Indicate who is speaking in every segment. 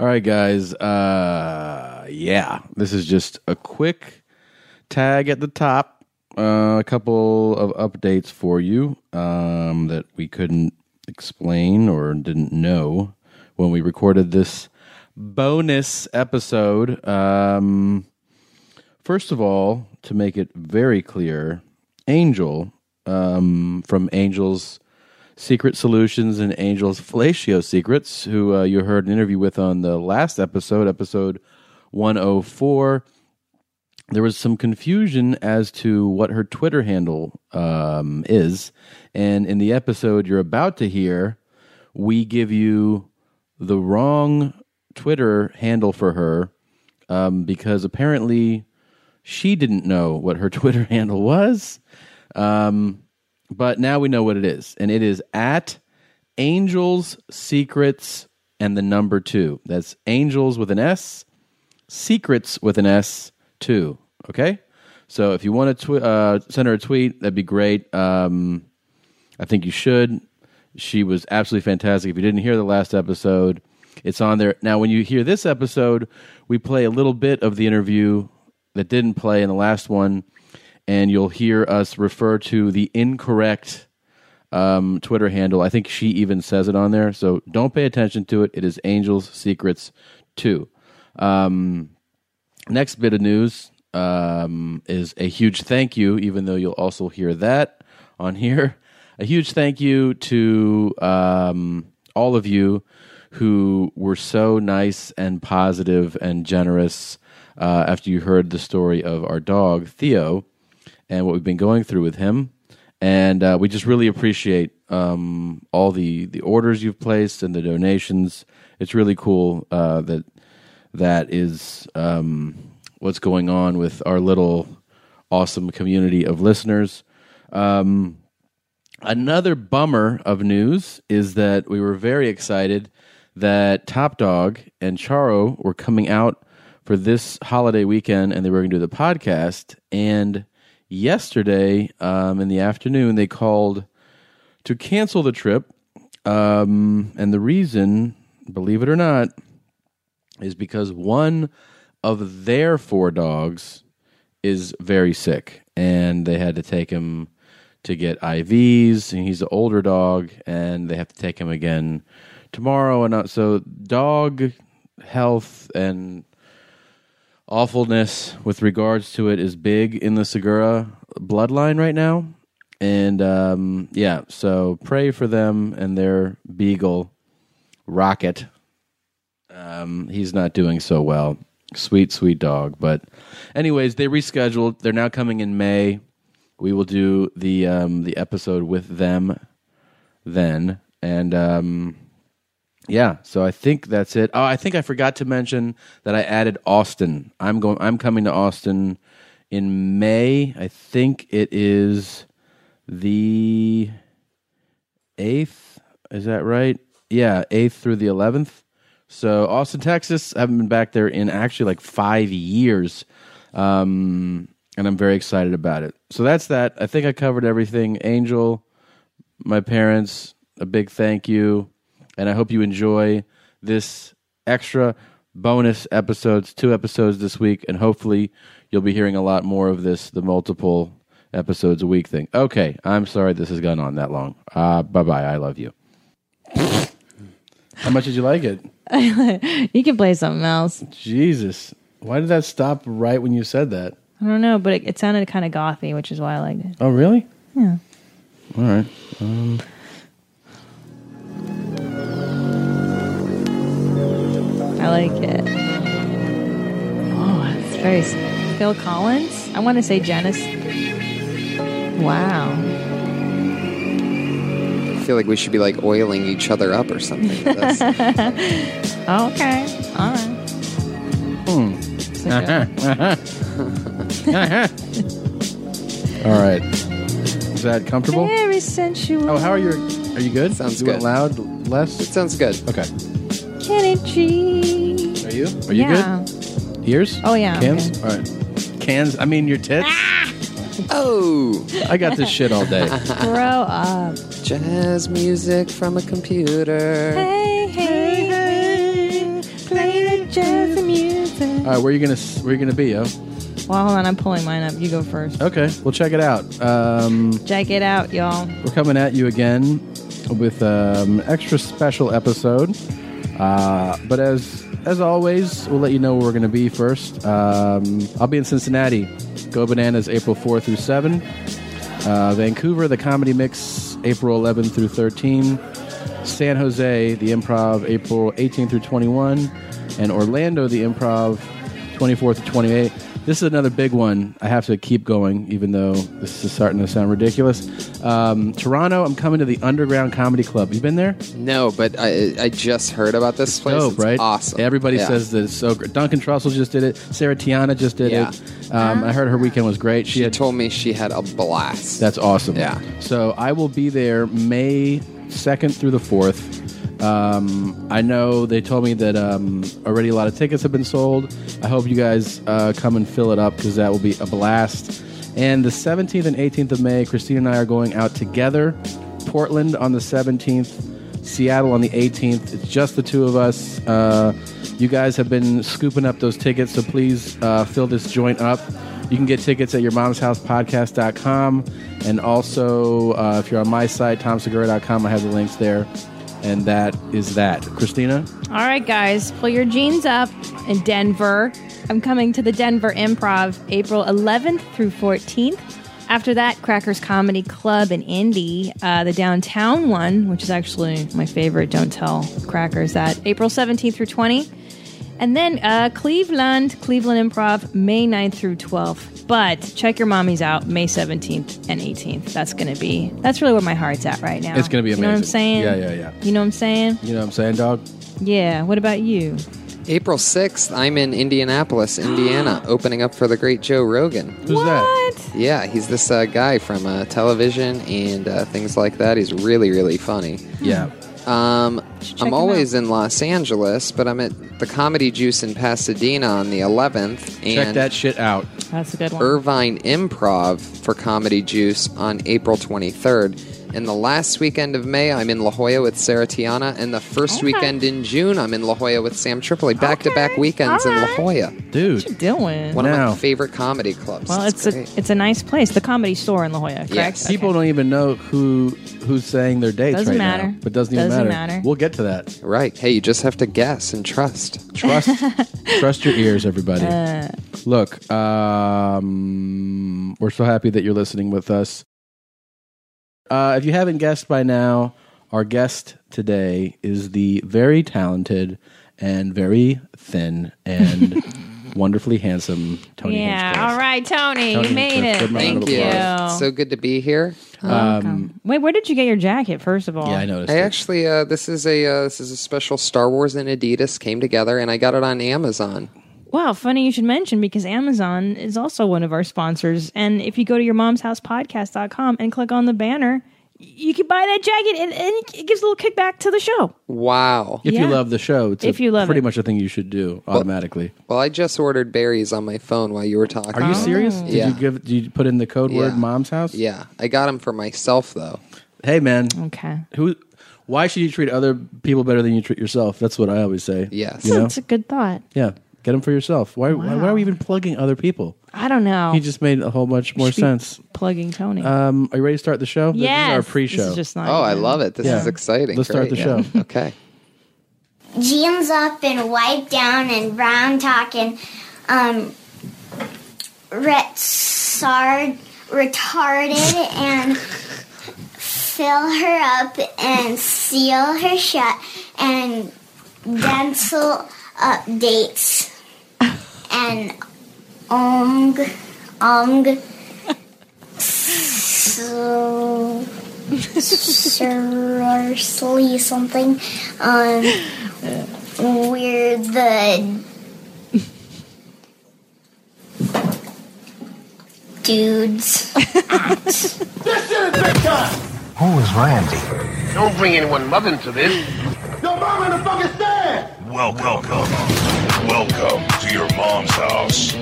Speaker 1: All right, guys. Uh, yeah, this is just a quick tag at the top. Uh, a couple of updates for you um, that we couldn't explain or didn't know when we recorded this bonus episode. Um, first of all, to make it very clear, Angel um, from Angel's Secret Solutions and Angel's Fellatio Secrets, who uh, you heard an interview with on the last episode, episode 104. There was some confusion as to what her Twitter handle um, is. And in the episode you're about to hear, we give you the wrong Twitter handle for her um, because apparently she didn't know what her Twitter handle was. Um, but now we know what it is, and it is at Angels Secrets and the number two. That's Angels with an S, Secrets with an S two. Okay, so if you want to tw- uh, send her a tweet, that'd be great. Um, I think you should. She was absolutely fantastic. If you didn't hear the last episode, it's on there. Now, when you hear this episode, we play a little bit of the interview that didn't play in the last one, and you'll hear us refer to the incorrect um, Twitter handle. I think she even says it on there. So don't pay attention to it. It is Angels Secrets 2. Um, next bit of news um, is a huge thank you, even though you'll also hear that on here. A huge thank you to um, all of you who were so nice and positive and generous uh, after you heard the story of our dog, Theo, and what we've been going through with him. And uh, we just really appreciate um, all the, the orders you've placed and the donations. It's really cool uh, that that is um, what's going on with our little awesome community of listeners. Um, another bummer of news is that we were very excited that Top Dog and Charo were coming out for this holiday weekend and they were going to do the podcast. And yesterday um, in the afternoon, they called to cancel the trip. Um, and the reason, believe it or not, is because one of their four dogs is very sick and they had to take him to get IVs and he's an older dog and they have to take him again tomorrow and uh, so dog health and awfulness with regards to it is big in the Segura bloodline right now. And um, yeah so pray for them and their beagle rocket. Um, he's not doing so well. Sweet sweet dog. But anyways they rescheduled. They're now coming in may. We will do the um, the episode with them then. And um, yeah so i think that's it. Oh i think i forgot to mention that i added austin. I'm going i'm coming to austin in may. I think it is the 8th is that right? Yeah 8th through the 11th so austin texas i haven't been back there in actually like five years um, and i'm very excited about it. So that's that. I think i covered everything. Angel my parents a big thank you and I hope you enjoy this extra bonus episodes, two episodes this week, and hopefully you'll be hearing a lot more of this, the multiple episodes a week thing. Okay, I'm sorry this has gone on that long. Uh, bye bye. I love you. How much did you like it?
Speaker 2: you can play something else.
Speaker 1: Jesus. Why did that stop right when you said that?
Speaker 2: I don't know, but it, it sounded kind of gothy, which is why I liked it.
Speaker 1: Oh, really?
Speaker 2: Yeah.
Speaker 1: All right. Um,
Speaker 2: I like it. Oh, it's very s- Phil Collins. I want to say Janice. Wow.
Speaker 3: I feel like we should be like oiling each other up or something. with this.
Speaker 2: okay. All right. Hmm.
Speaker 1: All right. Is that comfortable?
Speaker 2: Very sensual.
Speaker 1: Oh, how are you? Are you good?
Speaker 3: Sounds
Speaker 1: you went
Speaker 3: good.
Speaker 1: loud, less?
Speaker 3: it sounds good.
Speaker 1: Okay.
Speaker 2: Kenny G.
Speaker 1: Are you? Are you
Speaker 2: yeah.
Speaker 1: good? Ears?
Speaker 2: Oh, yeah, I'm
Speaker 1: Cans?
Speaker 2: good.
Speaker 1: All right. Cans? I mean, your tits?
Speaker 3: Oh,
Speaker 1: I got this shit all day.
Speaker 2: Grow up.
Speaker 3: jazz music from a computer.
Speaker 2: Hey, hey, hey. Play what?
Speaker 1: All right, where you gonna where you gonna be, yo?
Speaker 2: Well, hold on. I'm pulling mine up. You go first.
Speaker 1: Okay, we'll check it out. Um,
Speaker 2: Check it out, y'all.
Speaker 1: we're coming at you again with um, extra special episode. Uh, but as as always, we'll let you know where we're going to be first. Um, I'll be in Cincinnati. Go Bananas April 4 through 7. Uh, Vancouver, the Comedy Mix April 11 through 13. San Jose, the Improv April 18 through 21. And Orlando, the Improv 24 through 28. This is another big one. I have to keep going, even though this is starting to sound ridiculous. Um, Toronto, I'm coming to the Underground Comedy Club. You been there?
Speaker 3: No, but I I just heard about this place.
Speaker 1: Dope,
Speaker 3: It's
Speaker 1: right?
Speaker 3: Awesome.
Speaker 1: Everybody
Speaker 3: Yeah.
Speaker 1: says that it's so great. Duncan Trussell just did it. Sarah Tiana just did
Speaker 3: Yeah.
Speaker 1: it. Um, I heard her weekend was great. She,
Speaker 3: She
Speaker 1: had
Speaker 3: told me she had a blast.
Speaker 1: That's awesome.
Speaker 3: Yeah.
Speaker 1: So I will be there May 2nd through the 4th. Um, I know they told me that um, already a lot of tickets have been sold. I hope you guys uh, come and fill it up because that will be a blast. And the 17th and 18th of May, Christine and I are going out together. Portland on the 17th, Seattle on the 18th. It's just the two of us. Uh, you guys have been scooping up those tickets, so please uh, fill this joint up. You can get tickets at yourmomshousepodcast.com. And also, uh, if you're on my site, tomsegura.com, I have the links there. And that is that. Christina?
Speaker 2: All right, guys, pull your jeans up in Denver. I'm coming to the Denver Improv April 11th through 14th. After that, Crackers Comedy Club in Indy, uh, the downtown one, which is actually my favorite. Don't tell Crackers that. April 17th through 20. And then uh, Cleveland, Cleveland Improv, May 9th through 12th. But check your mommies out May 17th and 18th. That's going to be, that's really where my heart's at right now.
Speaker 1: It's gonna be amazing.
Speaker 2: You know what I'm saying?
Speaker 1: Yeah, yeah, yeah.
Speaker 2: You know what I'm saying?
Speaker 1: You know what I'm saying, dog?
Speaker 2: Yeah. What about you?
Speaker 3: April 6th, I'm in Indianapolis, Indiana, opening up for the great Joe Rogan.
Speaker 1: Who's that?
Speaker 3: Yeah, he's this uh, guy from uh, television and uh, things like that. He's really, really funny.
Speaker 1: Yeah.
Speaker 3: Um, I'm always
Speaker 2: out.
Speaker 3: in Los Angeles, but I'm at the Comedy Juice in Pasadena on the 11th. And
Speaker 1: Check that shit out.
Speaker 2: That's a good one.
Speaker 3: Irvine Improv for Comedy Juice on April 23rd. And the last weekend of May, I'm in La Jolla with Sarah Tiana. And the first
Speaker 2: Okay.
Speaker 3: weekend in June, I'm in La Jolla with Sam Tripoli. Back to back
Speaker 2: Okay.
Speaker 3: weekends in La Jolla.
Speaker 1: Dude.
Speaker 2: What you doing?
Speaker 3: One of my favorite comedy clubs.
Speaker 2: well, it's a it's a nice place. The Comedy Store in La Jolla, correct?
Speaker 3: Yes.
Speaker 2: Okay.
Speaker 1: People don't even know who who's saying their dates
Speaker 2: Doesn't
Speaker 1: right
Speaker 2: matter.
Speaker 1: now. But doesn't even
Speaker 2: Doesn't
Speaker 1: matter.
Speaker 2: matter.
Speaker 1: We'll get to that.
Speaker 3: right. Hey, you just have to guess and trust.
Speaker 1: Trust trust your ears, everybody.
Speaker 2: Uh.
Speaker 1: Look, um, we're so happy that you're listening with us. Uh, if you haven't guessed by now, our guest today is the very talented and very thin and wonderfully handsome Tony
Speaker 2: Yeah.
Speaker 1: Hinchcliffe.
Speaker 2: All right, Tony,
Speaker 1: Tony
Speaker 2: you made
Speaker 1: Hinchcliffe.
Speaker 2: it.
Speaker 1: Good round
Speaker 3: Thank
Speaker 1: of
Speaker 3: you.
Speaker 1: applause.
Speaker 3: So good to be here.
Speaker 2: Welcome. Wait, where did you get your jacket? First of all,
Speaker 1: Yeah, I noticed.
Speaker 3: I
Speaker 1: it.
Speaker 3: actually, uh, this is a uh, this is a special Star Wars and Adidas came together, and I got it on Amazon.
Speaker 2: Wow, funny you should mention because Amazon is also one of our sponsors. And if you go to your mom's house podcast.com and click on the banner, you can buy that jacket and, and it gives a little kickback to the show.
Speaker 3: Wow.
Speaker 1: if
Speaker 2: Yeah.
Speaker 1: you love the show, it's
Speaker 2: If
Speaker 1: a-
Speaker 2: you love
Speaker 1: pretty
Speaker 2: it.
Speaker 1: much a thing you should do automatically.
Speaker 3: Well, I just ordered berries on my phone while you were talking.
Speaker 1: Are you oh. serious? Did
Speaker 3: Yeah.
Speaker 1: you give? Did you put in the code word
Speaker 3: Yeah.
Speaker 1: "mom's house"?
Speaker 3: Yeah, I got them for myself though.
Speaker 1: Hey, man.
Speaker 2: Okay.
Speaker 1: Who? Why should you treat other people better than you treat yourself? That's what I always say.
Speaker 3: Yes.
Speaker 1: You know?
Speaker 2: That's a good thought.
Speaker 1: Yeah. Get them for yourself. Why, why? Why are we even plugging other people?
Speaker 2: I don't know.
Speaker 1: He just made a whole bunch more
Speaker 2: Should be
Speaker 1: sense.
Speaker 2: Plugging Tony.
Speaker 1: Um, are you ready to start the show?
Speaker 2: yes.
Speaker 1: This is our pre-show.
Speaker 2: This is just not
Speaker 3: Oh, I
Speaker 2: even-
Speaker 3: love it. This
Speaker 1: Yeah.
Speaker 3: is exciting.
Speaker 1: Let's start
Speaker 3: Great.
Speaker 1: the show.
Speaker 3: Okay.
Speaker 4: jeans up and wipe down and brown talking um retard, retarded and fill her up and seal her shut and dental updates and ong ong so seriously something um we're the dudes
Speaker 5: Who is Randy?
Speaker 6: Don't bring anyone mother into this.
Speaker 7: Yo, mom in the fucking stand!
Speaker 8: Welcome. Welcome. Welcome to your mom's house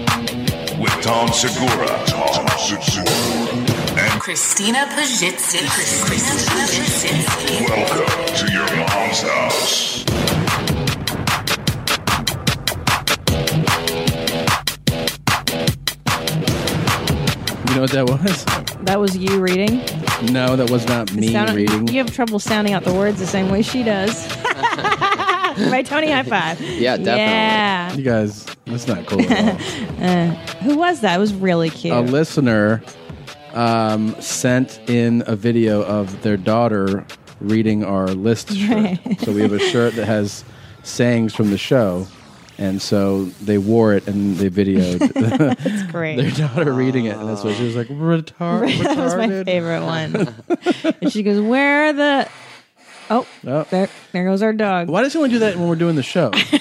Speaker 8: with Tom Segura. Tom Segura. And
Speaker 9: Christina Pazsitzky.
Speaker 8: Welcome to your mom's house.
Speaker 1: You know what that was?
Speaker 2: That was you reading?
Speaker 1: No, that was not me
Speaker 2: Sound-
Speaker 1: reading.
Speaker 2: You have trouble sounding out the words the same way she does. right, Tony? High five.
Speaker 3: Yeah, definitely.
Speaker 2: Yeah.
Speaker 1: You guys, that's not cool at all.
Speaker 2: Uh, who was that? It was really cute.
Speaker 1: a listener um, sent in a video of their daughter reading our list shirt.
Speaker 2: Right.
Speaker 1: So we have a shirt that has sayings from the show. And so they wore it and they videoed
Speaker 2: That's great.
Speaker 1: their daughter reading it. And that's why she was like, retard.
Speaker 2: that was my favorite one. and she goes, "Where are the? Oh,
Speaker 1: Oh.
Speaker 2: there, there goes our dog.
Speaker 1: Why does he only do that when we're doing the show? he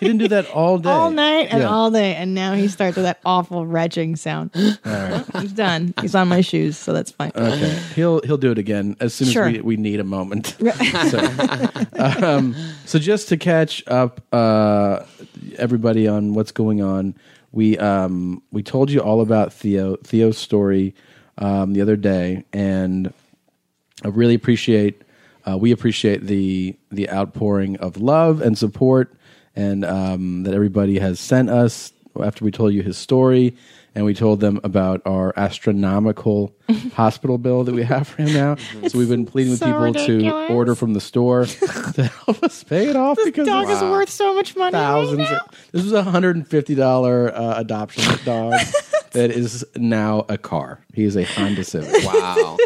Speaker 1: didn't do that all day.
Speaker 2: All night and
Speaker 1: Yeah.
Speaker 2: all day, and now he starts with that awful retching sound. He's done. He's on my shoes, so that's fine.
Speaker 1: Okay, he'll he'll do it again as soon
Speaker 2: Sure.
Speaker 1: as we, we need a moment. so, um, so just to catch up, uh, everybody on what's going on, we um, we told you all about Theo Theo's story um, the other day, and I really appreciate uh, we appreciate the the outpouring of love and support, and um, that everybody has sent us after we told you his story, and we told them about our astronomical hospital bill that we have for him now. so we've been pleading with people
Speaker 2: ridiculous.
Speaker 1: to order from the store to help us pay it off because
Speaker 2: dog
Speaker 1: it's
Speaker 2: is worth so much money. right
Speaker 1: thousands.
Speaker 2: now.
Speaker 1: this was a hundred and fifty dollar uh, adoption dog that is now a car. He is a Honda Civic.
Speaker 3: Wow.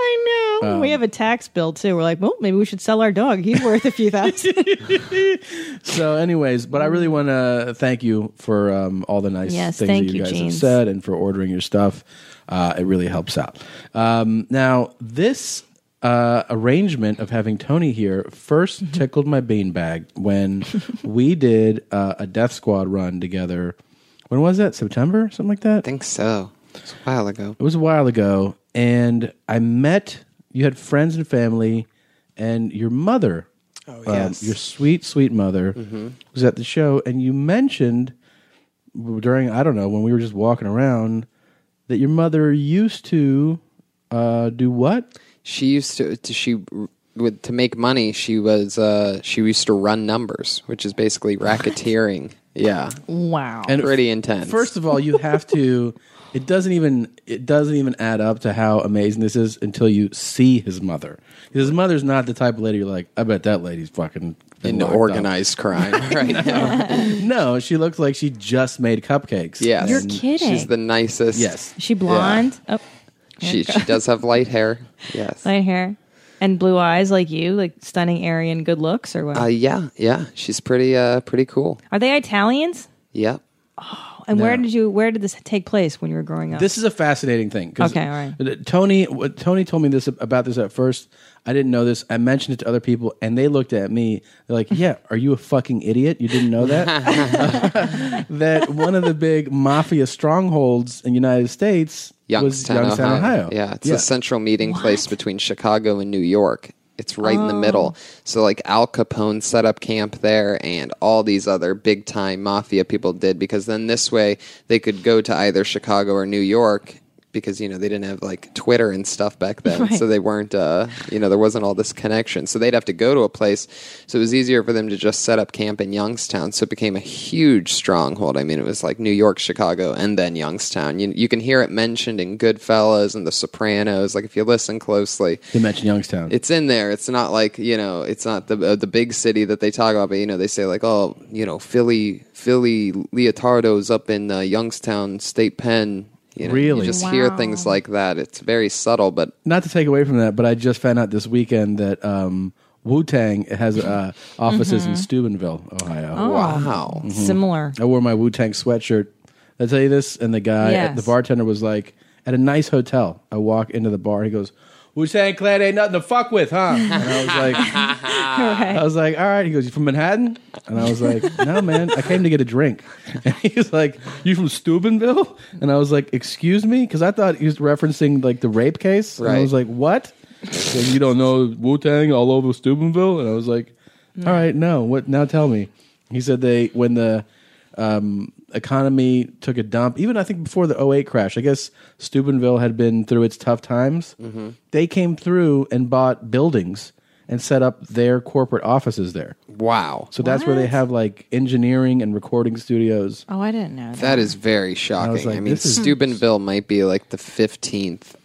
Speaker 2: I know.
Speaker 1: Um,
Speaker 2: we have a tax bill too. We're like, well, maybe we should sell our dog. He's worth a few thousand.
Speaker 1: So, anyways, but I really want to thank you for um, all the nice
Speaker 2: Yes,
Speaker 1: things that you,
Speaker 2: you,
Speaker 1: guys
Speaker 2: Jeans.
Speaker 1: have said and for ordering your stuff. Uh, it really helps out. Um, now, this uh, arrangement of having Tony here first
Speaker 2: Mm-hmm.
Speaker 1: tickled my beanbag when we did uh, a Death Squad run together. When was that? September, something like that.
Speaker 3: I think so. It was a while ago.
Speaker 1: It was a while ago, and I met. You had friends and family, and your mother, oh,
Speaker 3: yes.
Speaker 1: your sweet, sweet mother, was at the show, and you mentioned during I don't know when we were just walking around that your mother used to uh, do what?
Speaker 3: She used to, to she with to make money. She was uh, she used to run numbers, which is basically racketeering. yeah,
Speaker 2: wow.
Speaker 1: And
Speaker 3: pretty intense.
Speaker 1: First of all, you have to. It doesn't even it doesn't even add up to how amazing this is until you see his mother. 'Cause his mother's not the type of lady you're like. I bet that lady's fucking been
Speaker 3: into
Speaker 1: locked up."
Speaker 3: organized crime right now.
Speaker 1: No, she looks like she just made cupcakes.
Speaker 3: Yes,
Speaker 2: You're kidding.
Speaker 3: She's the nicest.
Speaker 1: Yes.
Speaker 2: Is she blonde? Oh,
Speaker 3: she she does have light hair. Yes.
Speaker 2: light hair and blue eyes like you, like stunning Aryan good looks, or what?
Speaker 3: Uh, yeah, yeah. She's pretty uh pretty cool.
Speaker 2: Are they Italians?
Speaker 3: Yep.
Speaker 2: And where did you? Where did this take place when you were growing up?
Speaker 1: This is a fascinating thing.
Speaker 2: Okay, all right.
Speaker 1: Tony, Tony told me this about this at first. I didn't know this. I mentioned it to other people, and they looked at me. They're like, "Yeah, are you a fucking idiot? You didn't know that? that one of the big mafia strongholds in the United States was
Speaker 3: Youngstown,
Speaker 1: Youngstown,
Speaker 3: Ohio.
Speaker 1: Ohio.
Speaker 3: Yeah, it's a central meeting place between Chicago and New York. It's right in the middle. Oh. So like Al Capone set up camp there and all these other big time mafia people did because then this way they could go to either Chicago or New York because you know they didn't have like Twitter and stuff back then.
Speaker 2: Right.
Speaker 3: So they weren't uh you know there wasn't all this connection. So they'd have to go to a place. So it was easier for them to just set up camp in Youngstown. So it became a huge stronghold. I mean it was like New York, Chicago and then Youngstown. You you can hear it mentioned in Goodfellas and The Sopranos like if you listen closely.
Speaker 1: They mentioned Youngstown.
Speaker 3: It's in there. It's not like you know. It's not the uh, the big city that they talk about. But you know, they say like, oh, you know, Philly Philly Leotardo's up in uh, Youngstown State Pen. You know,
Speaker 1: Really?
Speaker 3: You just hear things like that. It's very subtle, but
Speaker 1: Not to take away from that, but I just found out this weekend that um, Wu Tang has uh, offices in Steubenville, Ohio.
Speaker 2: Oh.
Speaker 3: wow.
Speaker 2: Similar.
Speaker 1: I wore my Wu Tang sweatshirt. Did I tell you this? And the guy,
Speaker 2: Yes.
Speaker 1: the bartender was like, at a nice hotel. I walk into the bar. He goes, Wu Tang Clan ain't nothing to fuck with, huh? And I was like, I was like, all right. He goes, you from Manhattan? And I was like, no, man. I came to get a drink. And he's like, you from Steubenville? And I was like, excuse me, because I thought he was referencing like the rape case. And I
Speaker 3: Right.
Speaker 1: was like, what? Said, you don't know Wu Tang all over Steubenville? And I was like, all right, no. What? Now tell me. He said they when the um, economy took a dump, even I think before the 08 crash, I guess Steubenville had been through its tough times. Mm-hmm. They came through and bought buildings and set up their corporate offices there.
Speaker 3: Wow.
Speaker 1: So that's where they
Speaker 2: What?
Speaker 1: have like engineering and recording studios.
Speaker 2: Oh, I didn't know that.
Speaker 3: That is very shocking. I,
Speaker 1: like,
Speaker 3: mean,
Speaker 1: this is-
Speaker 3: Steubenville might be like the fifteenth.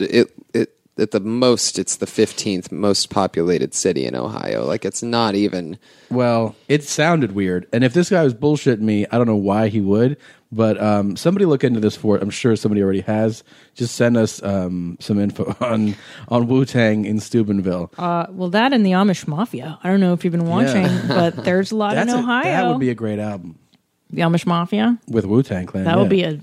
Speaker 3: It it at the most, it's the fifteenth most populated city in Ohio. Like it's not even.
Speaker 1: Well, it sounded weird. And if this guy was bullshitting me, I don't know why he would. But um, somebody look into this for it. I'm sure somebody already has. Just send us um, some info on on Wu Tang in Steubenville.
Speaker 2: Uh, well, that and the Amish Mafia. I don't know if you've been watching, but there's a lot
Speaker 1: That's
Speaker 2: in
Speaker 1: a-
Speaker 2: Ohio.
Speaker 1: that would be a great album
Speaker 2: the Amish Mafia.
Speaker 1: with Wu Tang Clan.
Speaker 2: That
Speaker 1: yeah.
Speaker 2: would be a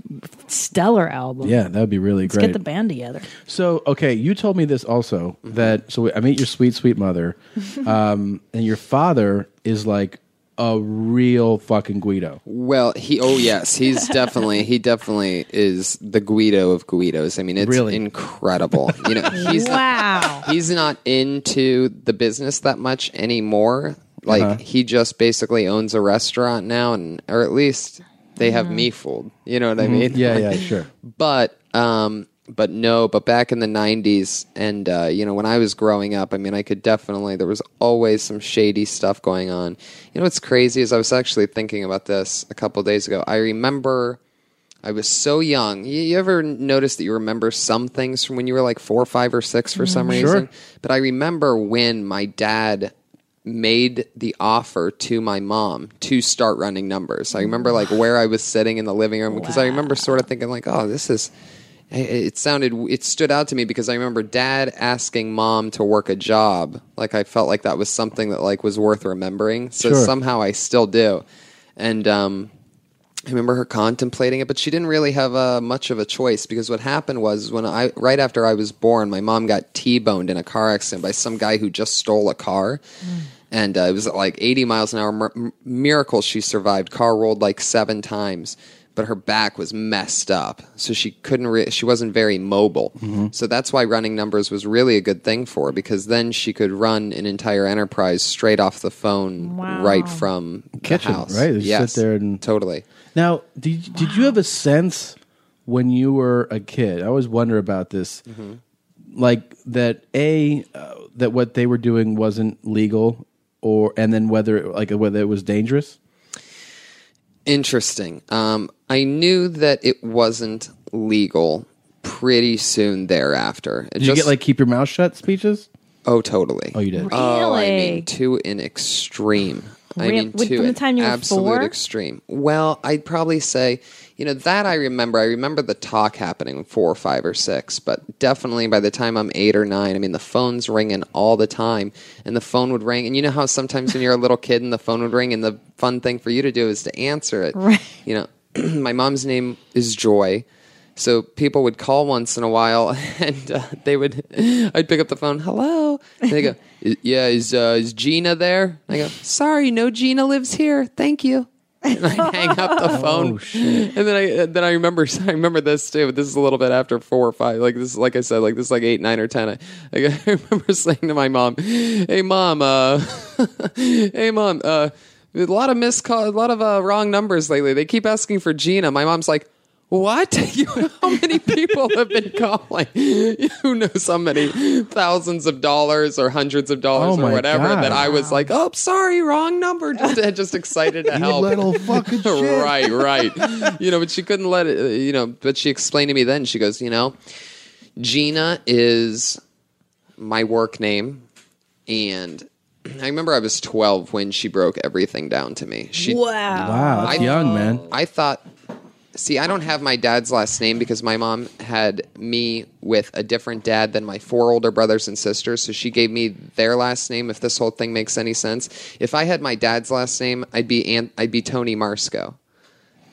Speaker 2: stellar album.
Speaker 1: yeah, that would be really
Speaker 2: Let's
Speaker 1: great.
Speaker 2: get the band together.
Speaker 1: So, okay, you told me this also
Speaker 3: Mm-hmm.
Speaker 1: that so I meet your sweet, sweet mother, um, and your father is like a real fucking Guido.
Speaker 3: Well, he. Oh yes, he's definitely. He definitely is the Guido of Guidos. I mean, it's
Speaker 1: Really?
Speaker 3: incredible. You know, he's
Speaker 2: Wow.
Speaker 3: he's not into the business that much anymore. Like
Speaker 1: Uh-huh.
Speaker 3: he just basically owns a restaurant now, and or at least they have me fooled. You know what I mean?
Speaker 1: Mm-hmm. Yeah, yeah, sure.
Speaker 3: but um but no but back in the 90s and uh you know when i was growing up i mean i could definitely there was always some shady stuff going on you know what's crazy is i was actually thinking about this a couple days ago i remember i was so young you, you ever notice that you remember some things from when you were like four five or six for some
Speaker 1: Sure.
Speaker 3: reason but i remember when my dad made the offer to my mom to start running numbers. I remember like where I was sitting in the living room because I remember sort of thinking like, "Oh, this is." it- It sounded. It stood out to me because I remember Dad asking Mom to work a job. Like I felt like that was something that like was worth remembering. So
Speaker 1: Sure.
Speaker 3: somehow I still do, and um, I remember her contemplating it, but she didn't really have uh, much of a choice because what happened was when I right after I was born, my mom got T-boned in a car accident by some guy who just stole a car, and uh, it was like 80 miles an hour. Mir- m- miracle she survived. Car rolled like seven times, but her back was messed up, so she couldn't. Re- she wasn't very mobile. So that's why running numbers was really a good thing for her because then she could run an entire enterprise straight off the phone,
Speaker 2: Wow.
Speaker 3: right from the
Speaker 1: Kitchen,
Speaker 3: house.
Speaker 1: right? Just sit
Speaker 3: Yes,
Speaker 1: there and-
Speaker 3: totally.
Speaker 1: Now, did did you have a sense when you were a kid? I always wonder about this,
Speaker 3: Mm-hmm.
Speaker 1: like that a uh, that what they were doing wasn't legal, or and then whether like whether it was dangerous.
Speaker 3: Interesting. Um, I knew that it wasn't legal pretty soon thereafter. It
Speaker 1: Did you get like keep your mouth shut speeches?
Speaker 3: oh, totally.
Speaker 1: Oh, you did.
Speaker 3: Oh, I mean, to an extreme. I mean,
Speaker 2: with-
Speaker 3: to
Speaker 2: the time you were
Speaker 3: absolute
Speaker 2: four?
Speaker 3: extreme. Well, I'd probably say, you know, that I remember. I remember the talk happening four or five or six, but definitely by the time I'm eight or nine, I mean, the phone's ringing all the time, and the phone would ring. And you know how sometimes when you're a little kid and the phone would ring, and the fun thing for you to do is to answer it.
Speaker 2: Right.
Speaker 3: You know, my mom's name is Joy. So people would call once in a while, and uh, they would. I'd pick up the phone. Hello. And they go, "Yeah, is uh, is Gina there?" I go, "Sorry, no Gina lives here. Thank you." And I hang up the phone. And then I then I remember I remember this too. But this is a little bit after four or five. Like this, is like I said, like this is like eight, nine, or ten. I, I remember saying to my mom, "Hey, mom, uh, hey, mom, uh, a lot of missed call, a lot of uh, wrong numbers lately. They keep asking for Gina." My mom's like. What? how many people have been calling? Who knows how many thousands of dollars or hundreds of dollars
Speaker 1: Oh
Speaker 3: or whatever
Speaker 1: God.
Speaker 3: that I was like, oh, sorry, wrong number. Just, just excited to help.
Speaker 1: little fucking shit.
Speaker 3: right, right. You know, but she couldn't let it. You know, but she explained to me then. She goes, you know, Gina is my work name, and I remember I was twelve when she broke everything down to me. She
Speaker 2: Wow.
Speaker 1: Wow, that's
Speaker 3: I-
Speaker 1: young, man.
Speaker 3: I thought. See, I don't have my dad's last name because my mom had me with a different dad than my four older brothers and sisters. So she gave me their last name. If this whole thing makes any sense, if I had my dad's last name, I'd be Ant- I'd be Tony Marsco.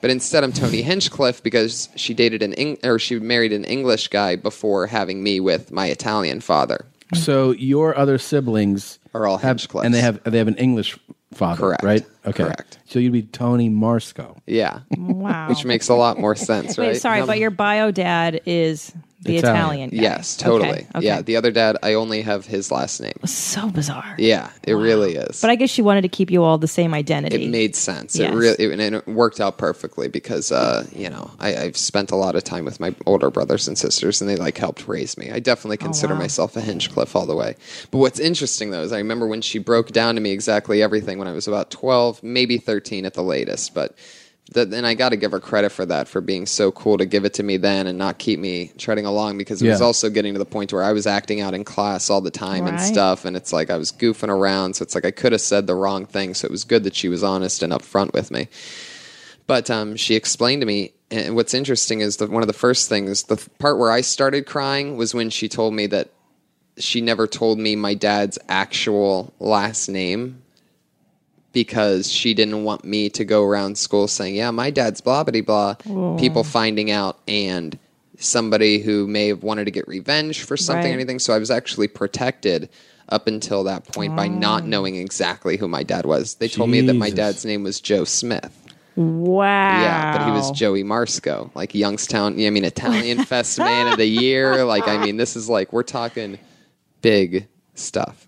Speaker 3: But instead, I'm Tony Hinchcliffe because she dated an Eng- or she married an English guy before having me with my Italian father.
Speaker 1: So your other siblings
Speaker 3: Are all
Speaker 1: have,
Speaker 3: Hinchcliffes.
Speaker 1: and they have they have an English father,
Speaker 3: Correct.
Speaker 1: right? Okay,
Speaker 3: Correct.
Speaker 1: So you'd be Tony Marsco.
Speaker 3: Yeah,
Speaker 2: Wow.
Speaker 3: which makes a lot more sense, right?
Speaker 2: Wait, sorry,
Speaker 3: Now-
Speaker 2: but your bio dad is the Italian. guy.
Speaker 3: Yes, totally.
Speaker 2: Okay, okay.
Speaker 3: Yeah, the other dad, I only have his last name.
Speaker 2: so bizarre.
Speaker 3: Yeah, it really is.
Speaker 2: But I guess she wanted to keep you all the same identity.
Speaker 3: it made sense.
Speaker 2: Yes.
Speaker 3: It really it, and it worked out perfectly because uh, you know I, I've spent a lot of time with my older brothers and sisters, and they like helped raise me. I definitely consider
Speaker 2: wow.
Speaker 3: myself a Hinchcliffe all the way. But what's interesting though is I remember when she broke down to me exactly everything when I was about twelve, maybe thirteen at the latest, but. That, and I got to give her credit for that, for being so cool to give it to me then and not keep me treading along because it was also getting to the point where I was acting out in class all the time and stuff. And it's like I was goofing around. So it's like I could have said the wrong thing. So it was good that she was honest and upfront with me. But um, she explained to me, and what's interesting is that one of the first things, the part where I started crying was when she told me that she never told me my dad's actual last name because she didn't want me to go around school saying, "Yeah, my dad's blah blah blah." People finding out and somebody who may have wanted to get revenge for something
Speaker 2: Right.
Speaker 3: or anything. So I was actually protected up until that point by not knowing exactly who my dad was. They told me that my dad's name was Joe Smith.
Speaker 2: wow.
Speaker 3: Yeah, but he was Joey Marsco, like Youngstown. I mean, Italian Fest Man of the Year. Like, I mean, this is like we're talking big stuff.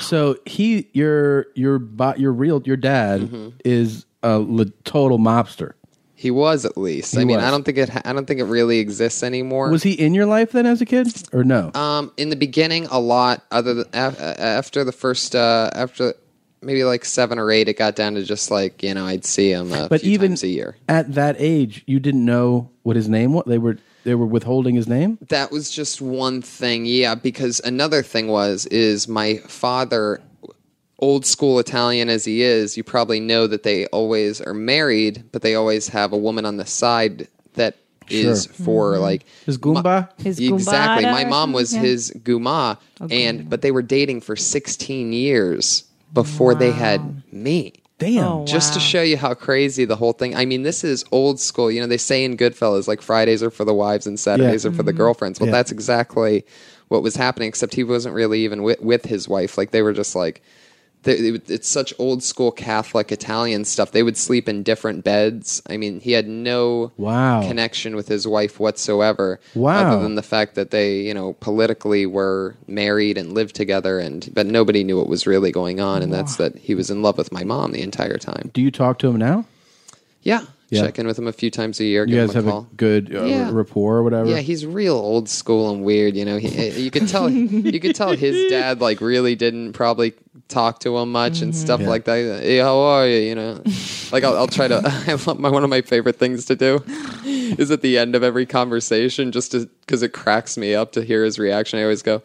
Speaker 1: So he, your your your real your dad
Speaker 3: Mm-hmm.
Speaker 1: is a total mobster.
Speaker 3: He was at least. I mean,
Speaker 1: was.
Speaker 3: I don't think it. I don't think it really exists anymore.
Speaker 1: Was he in your life then as a kid or no?
Speaker 3: Um, in the beginning, a lot. Other than uh, after the first, uh, after maybe like seven or eight, it got down to just like you know, I'd see him a
Speaker 1: but
Speaker 3: few
Speaker 1: even
Speaker 3: times a year.
Speaker 1: at that age, you didn't know what his name was. They were they were withholding his name.
Speaker 3: that was just one thing yeah because another thing was is my father old school italian as he is you probably know that they always are married but they always have a woman on the side that is
Speaker 1: Sure.
Speaker 3: for mm-hmm. like
Speaker 1: His Goomba.
Speaker 2: His
Speaker 3: exactly my mom was?
Speaker 2: Yeah.
Speaker 3: his guma and but they were dating for 16 years before they had me
Speaker 1: Damn.
Speaker 2: Oh,
Speaker 3: just to show you how crazy the whole thing. I mean, this is old school. You know, they say in Goodfellas, like Fridays are for the wives and Saturdays are for the mm-hmm. girlfriends. Well,
Speaker 1: Yeah.
Speaker 3: that's exactly what was happening. Except he wasn't really even with, with his wife. Like they were just like. It's such old school Catholic Italian stuff. They would sleep in different beds. I mean, he had no
Speaker 1: Wow.
Speaker 3: connection with his wife whatsoever.
Speaker 1: Wow.
Speaker 3: Other than the fact that they, you know, politically were married and lived together, and but nobody knew what was really going on, and that's that he was in love with my mom the entire time.
Speaker 1: Do you talk to him now?
Speaker 3: Yeah.
Speaker 1: Yeah.
Speaker 3: Check in with him a few times a year.
Speaker 1: You
Speaker 3: give
Speaker 1: guys
Speaker 3: him
Speaker 1: have
Speaker 3: a
Speaker 1: a good uh,
Speaker 3: Yeah.
Speaker 1: rapport or whatever.
Speaker 3: yeah, he's real old school and weird. You know, he, you could tell you could tell his dad like really didn't probably talk to him much and stuff
Speaker 1: Yeah.
Speaker 3: like that. Hey, how are you? You know, like I'll, I'll try to. I love my one of my favorite things to do is at the end of every conversation, just because it cracks me up to hear his reaction. I always go.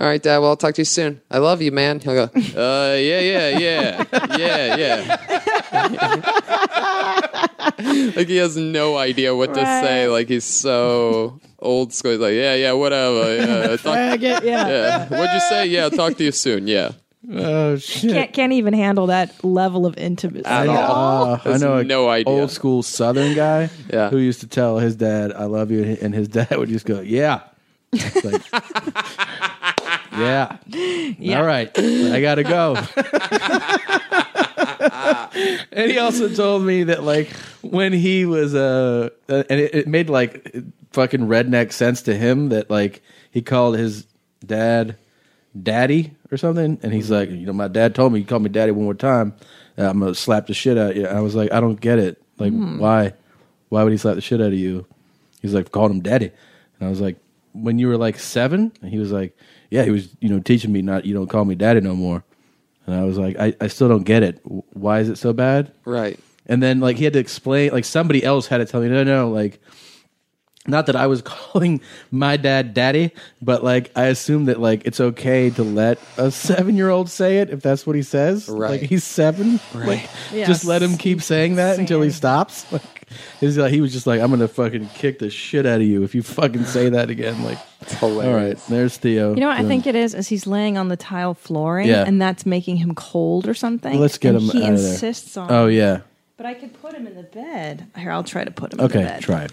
Speaker 3: All right, Dad. Well, I'll talk to you soon. I love you, man. He'll go. Uh, yeah, yeah, yeah, yeah, yeah. like he has no idea what to say. Like he's so old school. He's like, yeah, yeah, whatever. Yeah, talk,
Speaker 2: yeah.
Speaker 3: yeah. What'd you say? Yeah, I'll talk to you soon. Yeah.
Speaker 1: Oh shit.
Speaker 2: Can't, can't even handle that level of intimacy.
Speaker 3: At all.
Speaker 1: Uh, I
Speaker 3: Has
Speaker 1: know a
Speaker 3: no idea.
Speaker 1: old school Southern guy
Speaker 3: Yeah.
Speaker 1: who used to tell his dad, "I love you," and his dad would just go, "Yeah." It's like, yeah. All right, I gotta go. and he also told me that like when he was uh, uh and it, it made like fucking redneck sense to him that like he called his dad daddy or something and he's like you know my dad told me you call me daddy one more time i'm gonna slap the shit out of you. I was like i don't get it. Like hmm. why? Why would he slap the shit out of you? He's like called him daddy. And i was like when you were like seven? And he was like yeah he was you know teaching me not you don't call me daddy no more. And i was like i, I still don't get it. Why is it so bad?
Speaker 3: Right.
Speaker 1: and then like he had to explain like somebody else had to tell me no no like not that I was calling my dad daddy, but like I assume that like it's okay to let a seven year old say it if that's what he says.
Speaker 3: Right.
Speaker 1: Like he's seven. Like
Speaker 2: Yes.
Speaker 1: just let him keep saying that until he stops. Like like he was just like, I'm gonna fucking kick the shit out of you if you fucking say that again. Like
Speaker 3: It's
Speaker 1: all right, there's Theo.
Speaker 2: You know what I think it is? Is he's laying on the tile flooring,
Speaker 1: Yeah.
Speaker 2: and that's making him cold or something.
Speaker 1: Let's get him
Speaker 2: He
Speaker 1: out of there.
Speaker 2: insists on.
Speaker 1: Oh yeah.
Speaker 2: But I could put him in the bed. Here, I'll try to put him in the bed.
Speaker 1: Okay, try it.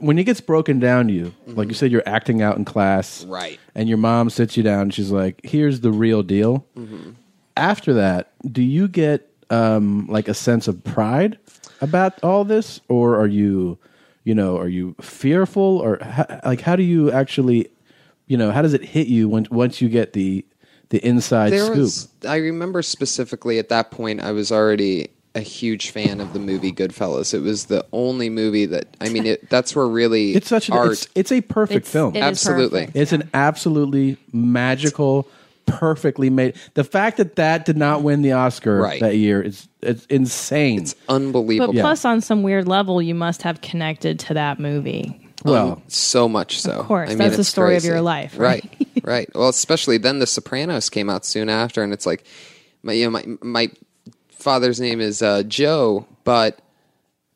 Speaker 1: when it gets broken down to you, like you said, you're acting out in class,
Speaker 3: Mm-hmm. Right.
Speaker 1: And your mom sits you down. and She's like, "Here's the real deal."
Speaker 3: Mm-hmm.
Speaker 1: After that, do you get um, like a sense of pride about all this, or are you, you know, are you fearful, or like how do you actually, you know, how does it hit you when once you get the the inside
Speaker 3: there
Speaker 1: scoop?
Speaker 3: was i remember specifically at that point i was already a huge fan of the movie goodfellas it was the only movie that i mean it, that's where really
Speaker 1: It's such an
Speaker 3: art
Speaker 1: it's, it's a perfect
Speaker 2: It's-
Speaker 1: film.
Speaker 2: it is
Speaker 3: Absolutely.
Speaker 2: perfect.
Speaker 1: It's an absolutely magical, perfectly made. The fact that that did not win the Oscar
Speaker 3: Right.
Speaker 1: that year is it's insane.
Speaker 3: it's unbelievable
Speaker 2: But plus, on some weird level, you must have connected to that movie.
Speaker 1: Um, well,
Speaker 3: so much so
Speaker 2: Of course,
Speaker 3: I mean,
Speaker 2: that's the
Speaker 3: it's
Speaker 2: story of your life, right?
Speaker 3: right right well especially then the sopranos came out soon after and it's like my you know my my father's name is uh, joe but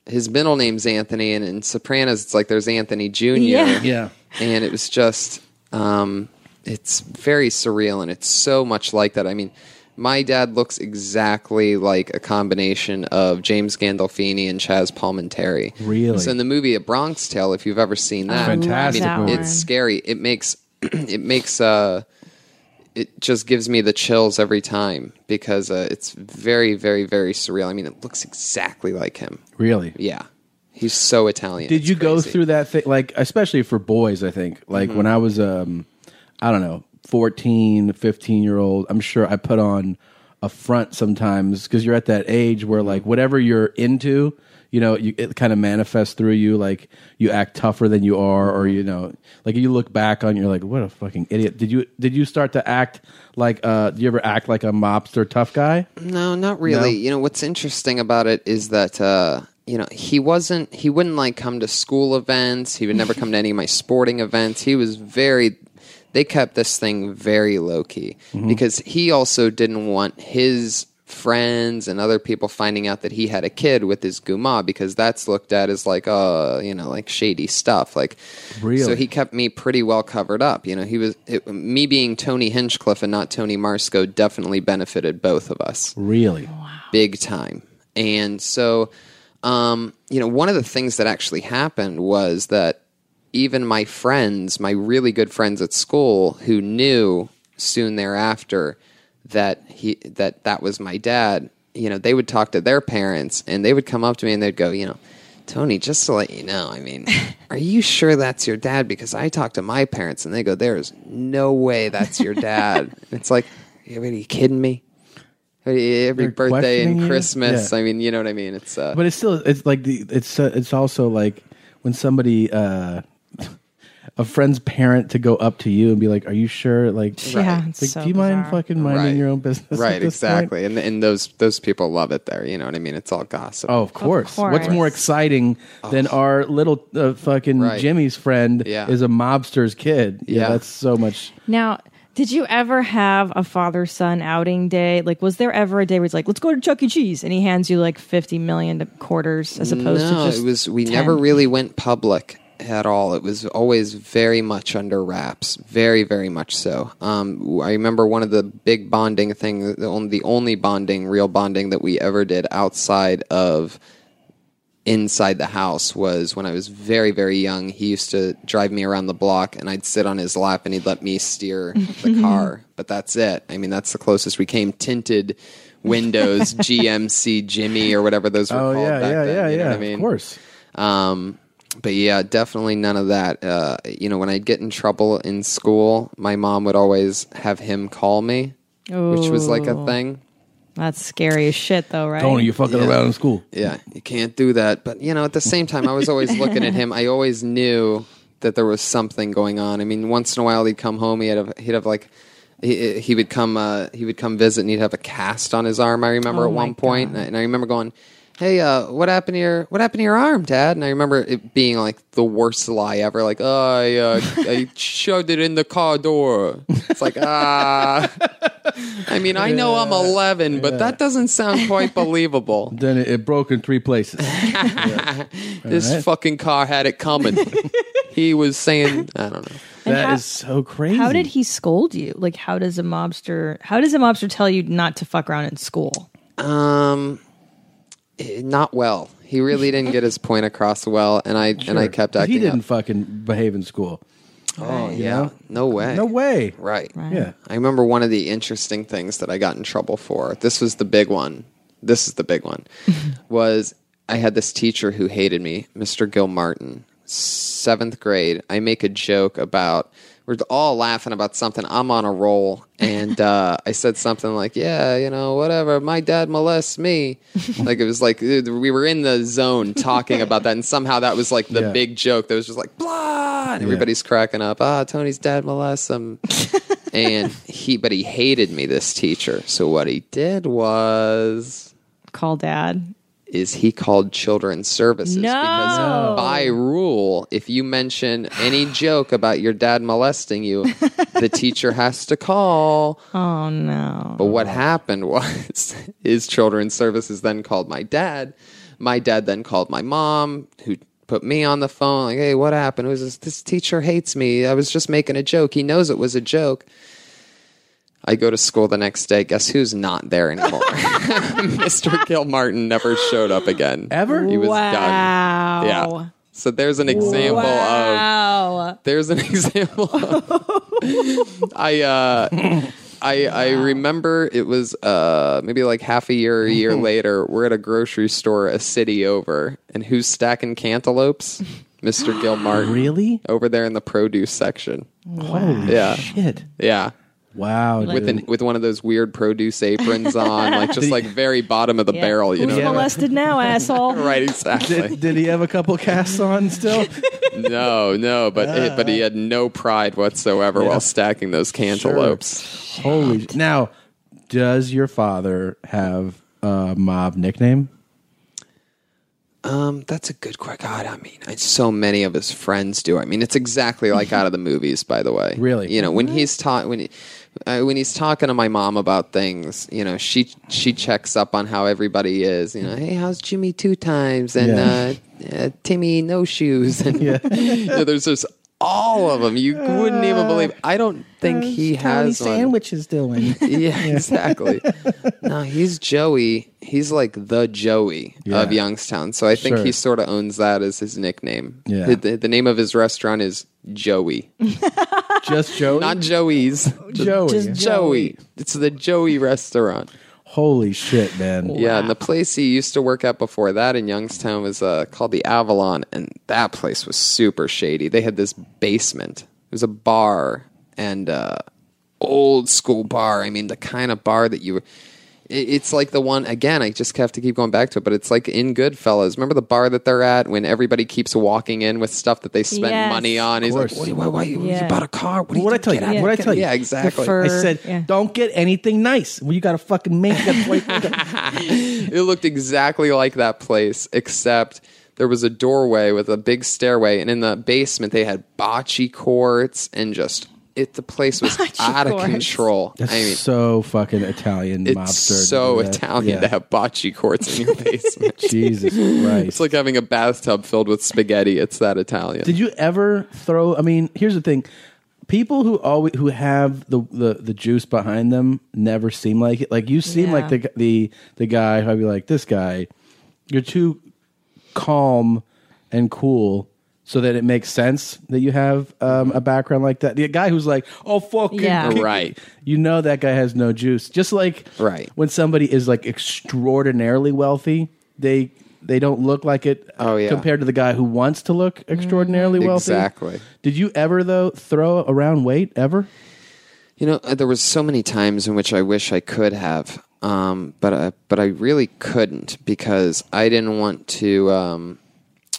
Speaker 3: his middle name's anthony and in sopranos it's like there's anthony jr
Speaker 2: Yeah.
Speaker 1: yeah.
Speaker 3: and it was just um, it's very surreal and it's so much like that i mean my dad looks exactly like a combination of James Gandolfini and Chazz Palminteri.
Speaker 1: Really?
Speaker 3: So in the movie A Bronx Tale, if you've ever seen that,
Speaker 1: Fantastic
Speaker 2: that
Speaker 1: movie.
Speaker 3: it's scary. It makes it makes uh it just gives me the chills every time because uh, it's very very very surreal. I mean, it looks exactly like him.
Speaker 1: Really.
Speaker 3: Yeah, he's so Italian.
Speaker 1: Did
Speaker 3: It's
Speaker 1: you go
Speaker 3: crazy.
Speaker 1: through that thing like especially for boys, I think. Like
Speaker 3: Mm-hmm.
Speaker 1: when I was um I don't know, 14, 15 year old, I'm sure I put on a front sometimes because you're at that age where like whatever you're into, you know, you, it kind of manifests through you. Like you act tougher than you are, or you know, like you look back on, you're like, what a fucking idiot. Did you did you start to act like? uh Do you ever act like a mobster tough guy?
Speaker 3: No, not really.
Speaker 1: No?
Speaker 3: You know what's interesting about it is that uh, you know he wasn't. He wouldn't like come to school events. He would never come to any of my sporting events. He was very. They kept this thing very low key because he also didn't want his friends and other people finding out that he had a kid with his guma because that's looked at as like uh you know like shady stuff like
Speaker 1: Really?
Speaker 3: so he kept me pretty well covered up you know he was it, me being tony hinchcliffe and not tony marsco definitely benefited both of us
Speaker 1: Really?
Speaker 3: big time. And so, um, you know, one of the things that actually happened was that even my friends, my really good friends at school, who knew soon thereafter that he that that was my dad, you know, they would talk to their parents, and they would come up to me and they'd go, you know. Tony, just to let you know, I mean, are you sure that's your dad? Because I talked to my parents and they go, there's no way that's your dad. it's like, are you kidding me? Every
Speaker 1: They're
Speaker 3: birthday and? Christmas.
Speaker 1: Yeah.
Speaker 3: I mean, you know what I mean? It's uh,
Speaker 1: But it's still it's like the it's uh, it's also like when somebody uh a friend's parent to go up to you and be like, "Are you sure?" Like,
Speaker 2: Yeah,
Speaker 1: like,
Speaker 2: it's so
Speaker 1: do you mind
Speaker 2: bizarre.
Speaker 1: fucking minding
Speaker 3: Right.
Speaker 1: your own business?
Speaker 3: right, exactly.
Speaker 1: point?
Speaker 3: And and those those people love it there. You know what I mean? It's all gossip.
Speaker 1: Oh, of course. What's
Speaker 2: course.
Speaker 1: more exciting than our little uh, fucking
Speaker 3: Right.
Speaker 1: Jimmy's friend
Speaker 3: Yeah.
Speaker 1: is a mobster's kid? Yeah,
Speaker 3: Yeah.
Speaker 1: that's so much.
Speaker 2: Now, did you ever have a father son outing day? Like, was there ever a day where it's like, let's go to Chuck E. Cheese, and he hands you like fifty million quarters as opposed
Speaker 3: no,
Speaker 2: to just
Speaker 3: it was we
Speaker 2: 10?
Speaker 3: never really went public at all. It was always very much under wraps, very very much so. Um, I remember one of the big bonding thing, the only, the only bonding, real bonding that we ever did outside of inside the house was when I was very very young. He used to drive me around the block, and I'd sit on his lap, and he'd let me steer the car. But that's it. I mean, that's the closest we came. Tinted. Windows, GMC, Jimmy, or whatever those were
Speaker 1: Oh
Speaker 3: called
Speaker 1: yeah,
Speaker 3: back
Speaker 1: yeah,
Speaker 3: then.
Speaker 1: yeah,
Speaker 3: you know
Speaker 1: yeah.
Speaker 3: I mean?
Speaker 1: Of course.
Speaker 3: Um, but yeah, definitely none of that. Uh, you know, when I'd get in trouble in school, my mom would always have him call me, which was like a thing.
Speaker 2: That's scary as shit, though, right?
Speaker 1: Tony, you fucking
Speaker 3: Yeah.
Speaker 1: around in school.
Speaker 3: Yeah, you can't do that. But you know, at the same time, I was always looking at him. I always knew that there was something going on. I mean, once in a while he'd come home. He'd have he'd have like. He, he would come. Uh, he would come visit, and he'd have a cast on his arm. I remember
Speaker 2: Oh
Speaker 3: at
Speaker 2: my
Speaker 3: one point, and I, and I remember going, "Hey, uh, what happened to your What happened to your arm, Dad?" And I remember it being like the worst lie ever. Like, oh, I, uh, I shoved it in the car door. It's like, ah. I mean, I know I'm 11, but that doesn't sound quite believable.
Speaker 1: Then it, it broke in three places.
Speaker 3: This
Speaker 1: Alright.
Speaker 3: fucking car had it coming. he was saying, I don't know.
Speaker 2: And
Speaker 1: That
Speaker 2: how-
Speaker 1: is so crazy.
Speaker 2: How did he scold you? Like, how does a mobster? How does a mobster tell you not to fuck around in school?
Speaker 3: Um, Eh, not well. He really didn't get his point across well, and I and I kept
Speaker 1: But
Speaker 3: acting.
Speaker 1: He didn't
Speaker 3: up.
Speaker 1: fucking behave in school.
Speaker 3: Oh
Speaker 1: you
Speaker 3: yeah,
Speaker 1: know?
Speaker 3: no way.
Speaker 1: No way.
Speaker 3: Right.
Speaker 1: Yeah.
Speaker 3: I remember one of the interesting things that I got in trouble for. This was the big one. This is the big one. was I had this teacher who hated me, Mr. Gil Martin. Seventh grade. I make a joke about we're all laughing about something. I'm on a roll, and uh, I said something like, "Yeah, you know, whatever. My dad molests me." like it was like uh, we were in the zone talking about that, and somehow that was like the
Speaker 1: Yeah.
Speaker 3: big joke. That was just like blah, and everybody's cracking up. Ah, Tony's dad molests him and he but he hated me this teacher so what he did was
Speaker 2: Call dad.
Speaker 3: Is he called children's services.
Speaker 2: No.
Speaker 3: because by rule if you mention any joke about your dad molesting you the teacher has to call.
Speaker 2: Oh no.
Speaker 3: but what happened was is children's services then called my dad. My dad then called my mom who put me on the phone like hey what happened? It was this, this teacher hates me. I was just making a joke. He knows it was a joke I go to school the next day. Guess who's not there anymore? Mr. Gilmartin never showed up again.
Speaker 1: Ever?
Speaker 3: He was
Speaker 2: wow.
Speaker 3: done. Yeah. So there's an example of
Speaker 2: Wow.
Speaker 3: there's an example. Of, I uh, I I remember it was uh maybe like half a year or a year later. We're at a grocery store a city over, and who's stacking cantaloupes? Mr. Gil Martin.
Speaker 1: Really?
Speaker 3: Over there in the produce section.
Speaker 1: Holy
Speaker 3: Yeah.
Speaker 1: shit.
Speaker 3: Yeah.
Speaker 1: Wow.
Speaker 3: With
Speaker 1: dude.
Speaker 3: an, with one of those weird produce aprons on, like just like very bottom of the barrel, you
Speaker 2: Who's
Speaker 3: know?
Speaker 2: molested now, asshole?
Speaker 3: Right, exactly.
Speaker 1: did, did he have a couple casts on still?
Speaker 3: no, no, but it, but he had no pride whatsoever while stacking those cantaloupes.
Speaker 1: Holy. Now, does your father have a mob nickname?
Speaker 3: Um, that's a good question. God, I mean, I, so many of his friends do. I mean, it's exactly like out of the movies. By the way,
Speaker 1: Really?
Speaker 3: you know, when he's taught when. He, uh, when he's talking to my mom about things, you know, she she checks up on how everybody is. You know, hey, how's Jimmy two times and
Speaker 1: Yeah.
Speaker 3: uh, uh, Timmy no shoes and you know, there's this all of them. You wouldn't even uh, believe. I don't think he has one.
Speaker 1: sandwiches doing.
Speaker 3: Yeah, exactly. no, he's Joey. He's like the Joey
Speaker 1: Yeah.
Speaker 3: of Youngstown. So I think
Speaker 1: Sure.
Speaker 3: he sort of owns that as his nickname.
Speaker 1: Yeah.
Speaker 3: The, the- the name of his restaurant is Joey,
Speaker 1: Just Joey.
Speaker 3: not Joey's.
Speaker 1: Joey.
Speaker 3: Just Joey. It's the Joey restaurant.
Speaker 1: Holy shit, man.
Speaker 3: Yeah, and the place he used to work at before that in Youngstown was uh, called the Avalon, and that place was super shady. They had this basement. It was a bar and uh, old school bar. I mean, the kind of bar that you. It- It's like the one again. I just have to keep going back to it, but it's like in Goodfellas. Remember the bar that they're at when everybody keeps walking in with stuff that they spent
Speaker 2: Yes.
Speaker 3: money on. He's like,
Speaker 1: course.
Speaker 3: "What? you- Why? why you,
Speaker 2: Yeah.
Speaker 3: you bought a car? What do you
Speaker 1: What I tell you?
Speaker 3: Get out,
Speaker 1: What I
Speaker 3: get
Speaker 1: tell you?
Speaker 3: Yeah, exactly.
Speaker 2: fur-
Speaker 1: I said,
Speaker 2: Yeah.
Speaker 1: don't get anything nice. Well, you got to fucking make it.
Speaker 3: it looked exactly like that place, except there was a doorway with a big stairway, and in the basement they had bocce courts and just it. The place was
Speaker 2: Bocce
Speaker 3: out of
Speaker 2: courts.
Speaker 3: control.
Speaker 1: That's
Speaker 3: I mean,
Speaker 1: so fucking Italian
Speaker 3: it's
Speaker 1: mobster. to
Speaker 3: so
Speaker 1: do that.
Speaker 3: Italian
Speaker 1: Yeah.
Speaker 3: to have bocce courts in your basement.
Speaker 1: Jesus Christ.
Speaker 3: it's like having a bathtub filled with spaghetti. It's that Italian.
Speaker 1: Did you ever throw? I mean, here's the thing: people who always who have the the, the juice behind them never seem like it. Like you seem
Speaker 2: Yeah.
Speaker 1: like the the the guy who I'd be like, this guy, you're too calm and cool. So that it makes sense that you have um, a background like that. The guy who's like, "Oh fucking
Speaker 2: Yeah.
Speaker 1: it,"
Speaker 3: Right.
Speaker 1: You know that guy has no juice. Just like
Speaker 3: Right.
Speaker 1: when somebody is like extraordinarily wealthy, they they don't look like it.
Speaker 3: Oh, yeah.
Speaker 1: compared to the guy who wants to look extraordinarily wealthy.
Speaker 3: Exactly.
Speaker 1: Did you ever though throw around weight ever?
Speaker 3: You know, uh, there was so many times in which I wish I could have, um, but uh, but I really couldn't because I didn't want to. Um,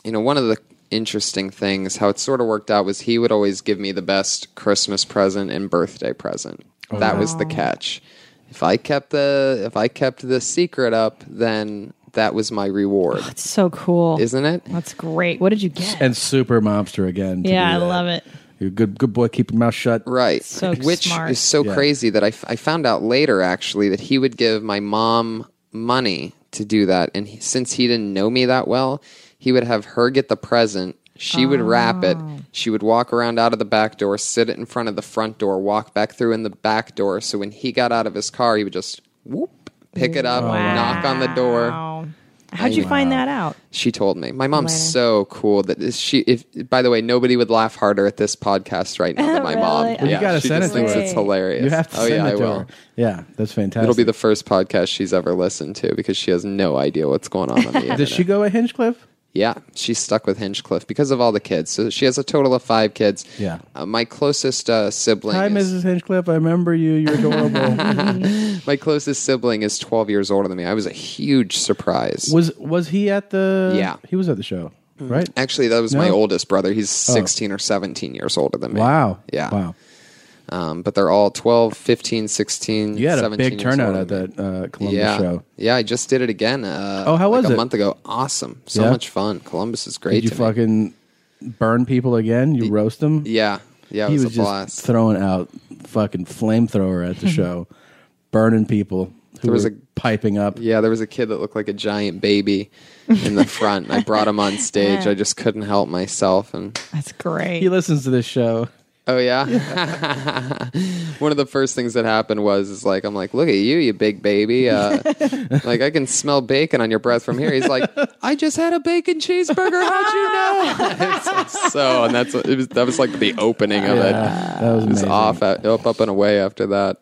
Speaker 3: you know, one of the interesting things how it sort of worked out was he would always give me the best Christmas present and birthday present. Oh, that was the catch. If I kept the if I kept the secret up, then that was my reward, oh,
Speaker 2: It's so cool.
Speaker 3: isn't it?
Speaker 2: That's great. What did you get?
Speaker 1: And super mobster again.
Speaker 2: yeah, I love it.
Speaker 1: You're a good good boy. Keep your mouth shut.
Speaker 3: Right.
Speaker 2: So
Speaker 3: Which
Speaker 2: smart.
Speaker 3: is so
Speaker 1: Yeah.
Speaker 3: crazy that I, f- I found out later actually that he would give my mom money to do that. And he, since he didn't know me that well, he would have her get the present. She would wrap it.
Speaker 2: Oh.
Speaker 3: She would walk around out of the back door, sit it in front of the front door, walk back through in the back door. So when he got out of his car, he would just whoop, pick it up, knock on the door.
Speaker 2: Wow. How'd you find that out?
Speaker 3: She told me. My mom's
Speaker 2: Later.
Speaker 3: so cool that is she. If by the way, nobody would laugh harder at this podcast right now than my mom.
Speaker 2: Really? Well,
Speaker 1: you gotta
Speaker 3: she
Speaker 1: send
Speaker 3: just
Speaker 1: it to
Speaker 3: thinks
Speaker 1: her.
Speaker 3: it's hilarious.
Speaker 1: You have to
Speaker 3: oh
Speaker 1: send
Speaker 3: yeah,
Speaker 1: it
Speaker 3: I
Speaker 1: to
Speaker 3: will.
Speaker 1: her. Yeah, that's fantastic.
Speaker 3: It'll be the first podcast she's ever listened to because she has no idea what's going on on the internet.
Speaker 1: Does she go at Hinchcliffe?
Speaker 3: Yeah, she's stuck with Hinchcliffe because of all the kids. So she has a total of five kids.
Speaker 1: Yeah.
Speaker 3: Uh, my closest uh, sibling.
Speaker 1: Hi,
Speaker 3: is,
Speaker 1: Mrs. Hinchcliffe. I remember you. You're adorable.
Speaker 3: My closest sibling is twelve years older than me. I was a huge surprise.
Speaker 1: was was he at the?
Speaker 3: Yeah.
Speaker 1: he was at the show, right?
Speaker 3: Actually, that was my oldest brother. He's sixteen or seventeen years older than me.
Speaker 1: Wow.
Speaker 3: Yeah.
Speaker 1: Wow.
Speaker 3: Um, but they're all 12, 15, 16,
Speaker 1: You had a
Speaker 3: 17
Speaker 1: big
Speaker 3: years
Speaker 1: turnout
Speaker 3: older
Speaker 1: at that uh, Columbus
Speaker 3: yeah.
Speaker 1: show.
Speaker 3: Yeah, I just did it again. Uh,
Speaker 1: Oh, how
Speaker 3: like
Speaker 1: was
Speaker 3: a
Speaker 1: it?
Speaker 3: month ago. Awesome. So
Speaker 1: Yeah?
Speaker 3: much fun. Columbus is great.
Speaker 1: Did you
Speaker 3: to me.
Speaker 1: fucking burn people again? You roast them?
Speaker 3: Yeah. Yeah, it
Speaker 1: he
Speaker 3: was,
Speaker 1: was
Speaker 3: a
Speaker 1: just
Speaker 3: blast.
Speaker 1: throwing out fucking flamethrower at the show, burning people who
Speaker 3: There was
Speaker 1: were
Speaker 3: a-
Speaker 1: piping up.
Speaker 3: yeah, there was a kid that looked like a giant baby in the front. I brought him on stage. I just couldn't help myself. And
Speaker 2: That's great.
Speaker 1: He listens to this show.
Speaker 3: Oh yeah, one of the first things that happened was is like I'm like, look at you, you big baby. Uh, like I can smell bacon on your breath from here. He's like, I just had a bacon cheeseburger. How'd you know? It's so, and that's it was that was like the opening of it.
Speaker 1: That was
Speaker 3: It was off at, up up and away after that.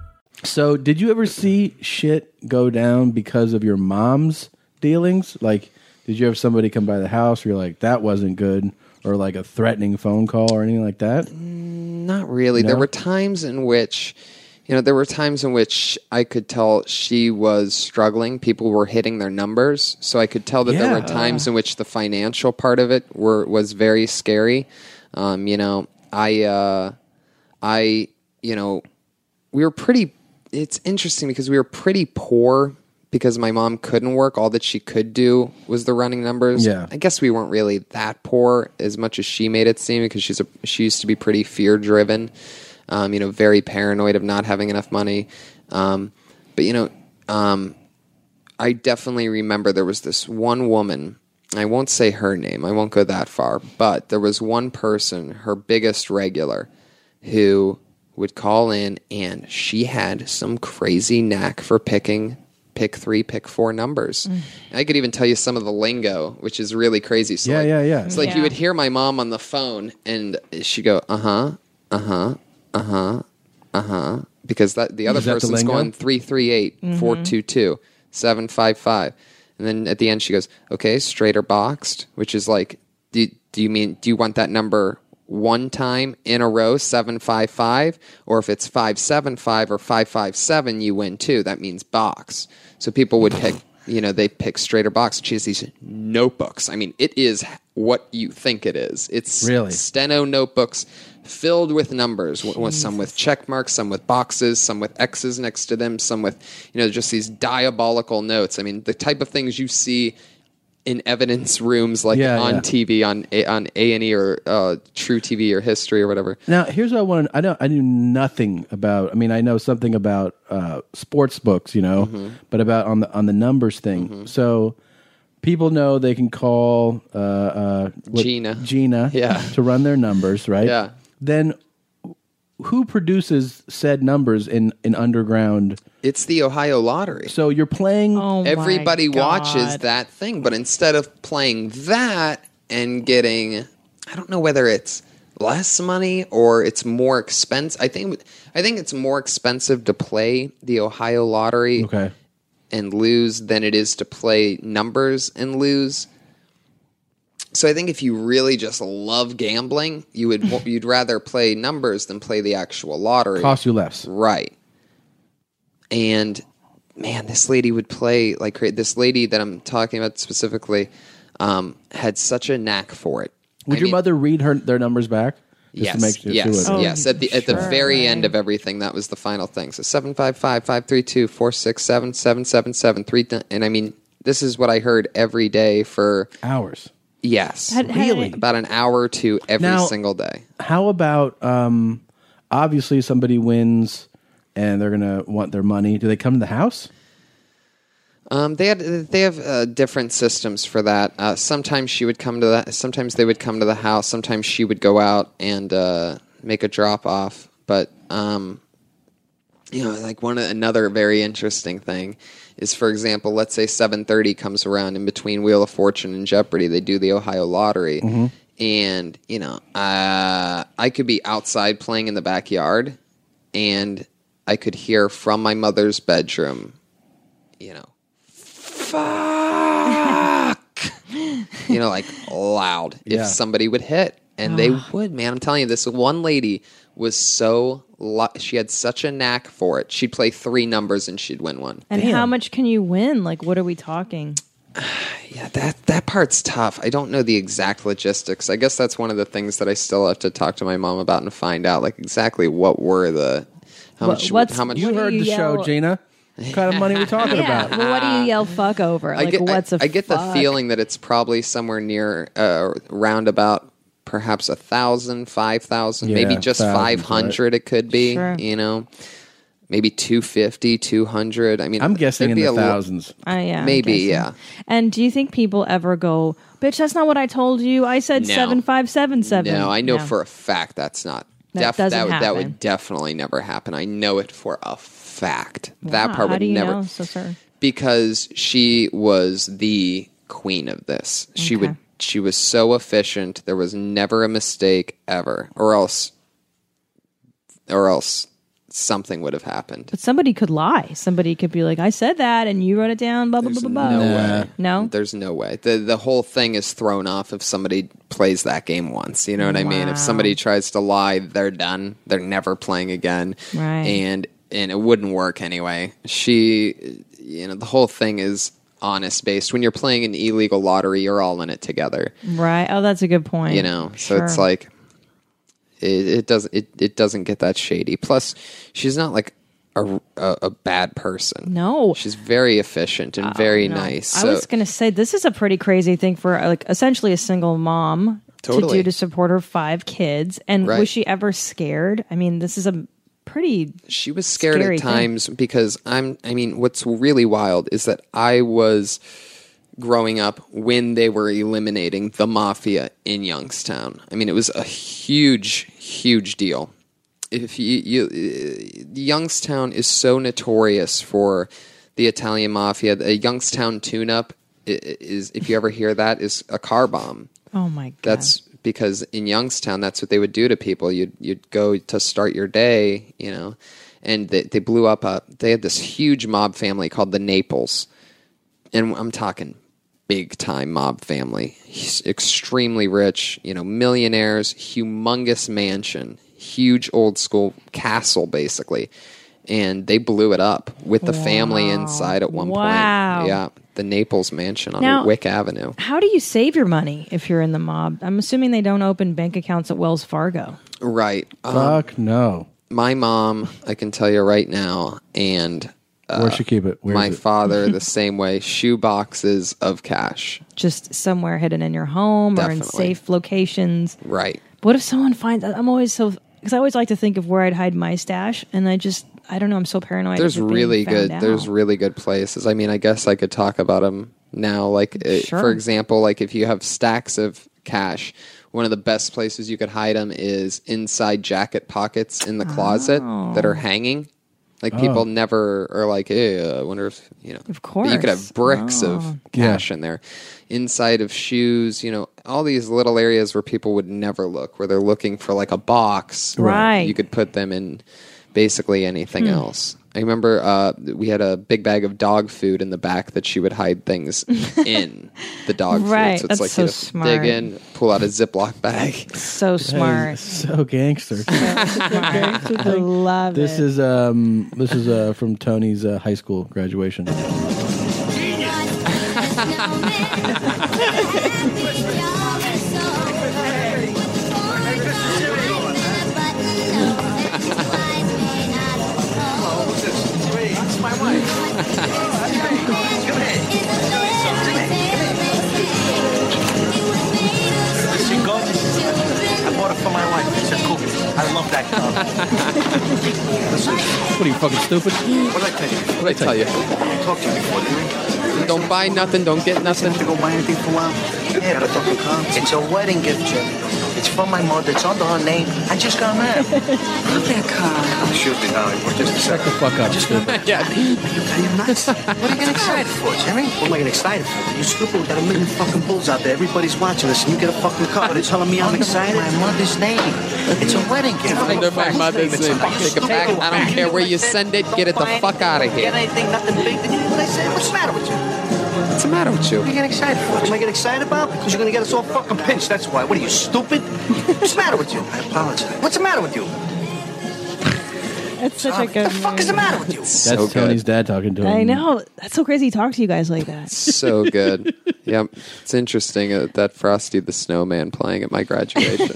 Speaker 1: So, did you ever see shit go down because of your mom's dealings? Like, did you have somebody come by the house where you're like, that wasn't good? Or like a threatening phone call or anything like that?
Speaker 3: Not really. There were times in which, you know, there were times in which I could tell she was struggling. People were hitting their numbers, so I could tell that there were times in which the financial part of it were was very scary. Um, you know, I, uh, I, you know, we were pretty. It's interesting because we were pretty poor because my mom couldn't work. All that she could do was the running numbers.
Speaker 1: Yeah.
Speaker 3: I guess we weren't really that poor as much as she made it seem because she's a, she used to be pretty fear driven. Um, you know, very paranoid of not having enough money. Um, but you know, um, I definitely remember there was this one woman. I won't say her name. I won't go that far. But there was one person, her biggest regular, who would call in, and she had some crazy knack for picking pick three, pick four numbers. I could even tell you some of the lingo, which is really crazy. So
Speaker 1: Yeah,
Speaker 3: like,
Speaker 1: yeah, yeah.
Speaker 3: It's like
Speaker 2: Yeah.
Speaker 3: you would hear my mom on the phone, and she'd go, uh huh, uh huh, uh huh, uh huh, because that the other
Speaker 1: Is that the
Speaker 3: person's
Speaker 1: lingo?
Speaker 3: going three three eight four two two seven five five, and then at the end she goes, okay, straight or boxed, which is like, do do you mean do you want that number? One time in a row, seven five five, or if it's five seven five or five five seven, you win too. That means box. So people would pick you know, they pick straight or box. She has these notebooks. I mean, it is what you think it is. It's
Speaker 1: Really?
Speaker 3: steno notebooks filled with numbers, with some with check marks, some with boxes, some with X's next to them, some with, you know, just these diabolical notes. I mean, the type of things you see in evidence rooms like
Speaker 1: Yeah,
Speaker 3: on
Speaker 1: yeah.
Speaker 3: TV, on A- on A and E or uh, truTV or History or whatever.
Speaker 1: Now, here's what I want. I know I knew nothing about. I mean, I know something about uh, sports books, you know,
Speaker 3: Mm-hmm.
Speaker 1: but about on the on the numbers thing. So people know they can call uh, uh, what-
Speaker 3: Gina.
Speaker 1: Gina,
Speaker 3: Yeah.
Speaker 1: to run their numbers, right?
Speaker 3: Yeah.
Speaker 1: Then who produces said numbers in in underground?
Speaker 3: It's the Ohio Lottery.
Speaker 1: So you're playing.
Speaker 2: Oh, my
Speaker 3: Everybody watches that thing, but instead of playing that and getting, I don't know whether it's less money or it's more expensive. I think I think it's more expensive to play the Ohio Lottery
Speaker 1: Okay.
Speaker 3: and lose than it is to play numbers and lose. So I think if you really just love gambling, you would you'd rather play numbers than play the actual lottery.
Speaker 1: Cost you less.
Speaker 3: Right. And man, this lady would play like this lady that I'm talking about specifically um, had such a knack for it.
Speaker 1: Would
Speaker 3: I
Speaker 1: your
Speaker 3: mean,
Speaker 1: mother read her their numbers back? Just
Speaker 3: Yes,
Speaker 1: to make sure
Speaker 3: yes,
Speaker 1: would.
Speaker 3: yes. At the at the
Speaker 2: sure.
Speaker 3: very end of everything, that was the final thing. So seven five five five three two four six seven seven seven seven three. th- And I mean, this is what I heard every day for
Speaker 1: Hours.
Speaker 3: yes,
Speaker 2: Had- had-
Speaker 1: Really?
Speaker 3: about an hour or two every
Speaker 1: Now-
Speaker 3: single day.
Speaker 1: How about um, obviously somebody wins and they're gonna want their money? Do they come to the house?
Speaker 3: Um, they had they have uh, different systems for that. Uh, sometimes she would come to the sometimes they would come to the house. Sometimes she would go out and uh, make a drop off. But um, you know, like one another very interesting thing is, for example, let's say seven thirty comes around in between Wheel of Fortune and Jeopardy. They do the Ohio Lottery, and you know, uh, I could be outside playing in the backyard, and I could hear from my mother's bedroom, you know, fuck, you know, like loud if somebody would hit. And they ah. would, man. I'm telling you, this one lady was so, lu- she had such a knack for it. She'd play three numbers and she'd win one.
Speaker 2: And how much can you win? Like, what are we talking?
Speaker 3: Yeah, that that part's tough. I don't know the exact logistics. I guess that's one of the things that I still have to talk to my mom about and find out, like exactly what were the how
Speaker 2: What-
Speaker 3: much
Speaker 2: what's-
Speaker 3: how much
Speaker 1: You
Speaker 2: do
Speaker 1: heard
Speaker 2: you
Speaker 1: the show,
Speaker 2: yell-
Speaker 1: Gina. What kind of money we talking
Speaker 2: Yeah.
Speaker 1: about?
Speaker 2: Well, what do you yell fuck over?
Speaker 3: I get,
Speaker 2: what's
Speaker 3: I,
Speaker 2: a
Speaker 3: I get the
Speaker 2: fuck?
Speaker 3: feeling that it's probably somewhere near uh, round about perhaps a thousand, five thousand, maybe
Speaker 1: Yeah,
Speaker 3: just
Speaker 1: thousands,
Speaker 3: five hundred. It could be,
Speaker 2: Sure.
Speaker 3: you know, maybe 250, 200. I mean,
Speaker 1: I'm guessing
Speaker 3: there'd
Speaker 1: in
Speaker 3: be
Speaker 1: the
Speaker 3: a lo-
Speaker 1: thousands.
Speaker 2: Uh, yeah, I'm
Speaker 3: Maybe,
Speaker 2: guessing.
Speaker 3: yeah.
Speaker 2: And do you think people ever go, bitch, that's not what I told you. I said
Speaker 3: No.
Speaker 2: 7577.
Speaker 3: No, I know for a fact that's not.
Speaker 2: That doesn't
Speaker 3: that would that would definitely never happen. I know it for a fact. that
Speaker 2: Wow,
Speaker 3: part
Speaker 2: how
Speaker 3: would
Speaker 2: do you
Speaker 3: never
Speaker 2: know so certain?
Speaker 3: because she was the queen of this. She would she was so efficient. There was never a mistake ever, or else, or else something would have happened.
Speaker 2: But somebody could lie. Somebody could be like, I said that and you wrote it down, blah, blah, blah, blah, blah.
Speaker 3: No way.
Speaker 2: No?
Speaker 3: There's no way. The the whole thing is thrown off if somebody plays that game once. You know what I mean?
Speaker 2: Wow.
Speaker 3: If somebody tries to lie, they're done. They're never playing again.
Speaker 2: Right.
Speaker 3: And and it wouldn't work anyway. She you know, the whole thing is honest based. When you're playing an illegal lottery, you're all in it together.
Speaker 2: Right. Oh, that's a good point.
Speaker 3: You know. So it's like it, it doesn't it, it doesn't get that shady. Plus, she's not like a, a, a bad person.
Speaker 2: No.
Speaker 3: she's very efficient and oh, very
Speaker 2: No.
Speaker 3: nice.
Speaker 2: I was going to say this is a pretty crazy thing for like essentially a single mom to do to support her five kids. And
Speaker 3: Right.
Speaker 2: was she ever scared? I mean, this is a pretty
Speaker 3: she was scared at
Speaker 2: thing.
Speaker 3: times because I'm I mean what's really wild is that I was growing up when they were eliminating the mafia in Youngstown. I mean it was a huge huge deal. If you, you uh, Youngstown is so notorious for the Italian mafia. The Youngstown tune-up is if you ever hear that is a car bomb.
Speaker 2: Oh my god.
Speaker 3: That's because in Youngstown, that's what they would do to people. You'd you'd go to start your day, you know, and they, they blew up a. They had this huge mob family called the Naples, and I'm talking big time mob family. He's extremely rich, you know, millionaires, humongous mansion, huge old school castle, basically. And they blew it up with the family inside at one
Speaker 2: Wow.
Speaker 3: point. Yeah, the Naples mansion on
Speaker 2: Now-
Speaker 3: Wick Avenue.
Speaker 2: How do you save your money if you're in the mob? I'm assuming they don't open bank accounts at Wells Fargo.
Speaker 3: Right. Um,
Speaker 1: Fuck no.
Speaker 3: my mom, I can tell you right now, and uh,
Speaker 1: Where'd she keep it? Where
Speaker 3: my
Speaker 1: is it?
Speaker 3: father the same way. Shoe boxes of cash.
Speaker 2: Just somewhere hidden in your home or in
Speaker 3: Definitely.
Speaker 2: safe locations.
Speaker 3: Right.
Speaker 2: What if someone finds? I'm always so because I always like to think of where I'd hide my stash, and I just I don't know. I'm so paranoid.
Speaker 3: There's
Speaker 2: of it being
Speaker 3: really
Speaker 2: found
Speaker 3: good.
Speaker 2: out.
Speaker 3: There's really good places. I mean, I guess I could talk about them now. Like, uh,
Speaker 2: Sure.
Speaker 3: for example, like if you have stacks of cash, one of the best places you could hide them is inside jacket pockets in the closet that
Speaker 2: Oh.
Speaker 3: are hanging. Like people
Speaker 1: Oh.
Speaker 3: never are like, hey, I wonder if you know.
Speaker 2: Of
Speaker 3: But you could have bricks
Speaker 2: Oh.
Speaker 3: of cash in there, inside of shoes. You know, all these little areas where people would never look, where they're looking for like a box.
Speaker 2: Right.
Speaker 3: You could put them in basically anything
Speaker 2: Hmm.
Speaker 3: else. I remember uh, we had a big bag of dog food in the back that she would hide things in the dog
Speaker 2: Right,
Speaker 3: food. So it's
Speaker 2: that's
Speaker 3: like
Speaker 2: so
Speaker 3: you just
Speaker 2: smart.
Speaker 3: dig in, pull out a Ziploc bag.
Speaker 2: so
Speaker 1: That
Speaker 2: smart.
Speaker 1: is so gangster.
Speaker 2: I love
Speaker 1: this
Speaker 2: it.
Speaker 1: is um this is uh from Tony's uh, high school graduation.
Speaker 5: My wife. It's. I love that car.
Speaker 1: What are you fucking stupid?
Speaker 5: What did I tell you?
Speaker 3: What did I tell you?
Speaker 5: I talked to you before, didn't I?
Speaker 3: Don't buy nothing, don't get nothing.
Speaker 5: to go buy anything for mom? Yeah, got a fucking car. It's a wedding gift, Jimmy. It's from my mother. It's under her name. I just got married. Look at car. Shoot me now. Just a
Speaker 1: Shut the
Speaker 5: second.
Speaker 1: fuck up. stupid.
Speaker 3: yeah.
Speaker 5: Are you, are you nuts? What are you getting excited for, Jimmy? What am I getting excited for? You stupid. We got a million fucking bulls out there. Everybody's watching us, and you get a fucking car. They're telling me I'm excited. My mother's name. It's a wedding gift.
Speaker 3: Under my mother's name. Take it back. I don't care where you send it. Get it the fuck out of here.
Speaker 5: Get
Speaker 3: here.
Speaker 5: anything, nothing big. What I say? What's the matter with you?
Speaker 3: What's the matter with you?
Speaker 5: What are you
Speaker 3: you?
Speaker 5: getting excited for? What am I getting excited about? Because you're gonna get us all fucking pinched. That's why. What are you stupid? What's the matter with you? I apologize. What's the matter with you?
Speaker 2: It's such a good.
Speaker 5: What
Speaker 2: good.
Speaker 5: the fuck is the matter with you?
Speaker 1: That's
Speaker 3: So
Speaker 1: Tony's
Speaker 3: good.
Speaker 1: dad talking to him.
Speaker 2: I know. That's so crazy to talk to you guys like that.
Speaker 3: So good. Yep. It's interesting uh, that Frosty the Snowman playing at my graduation.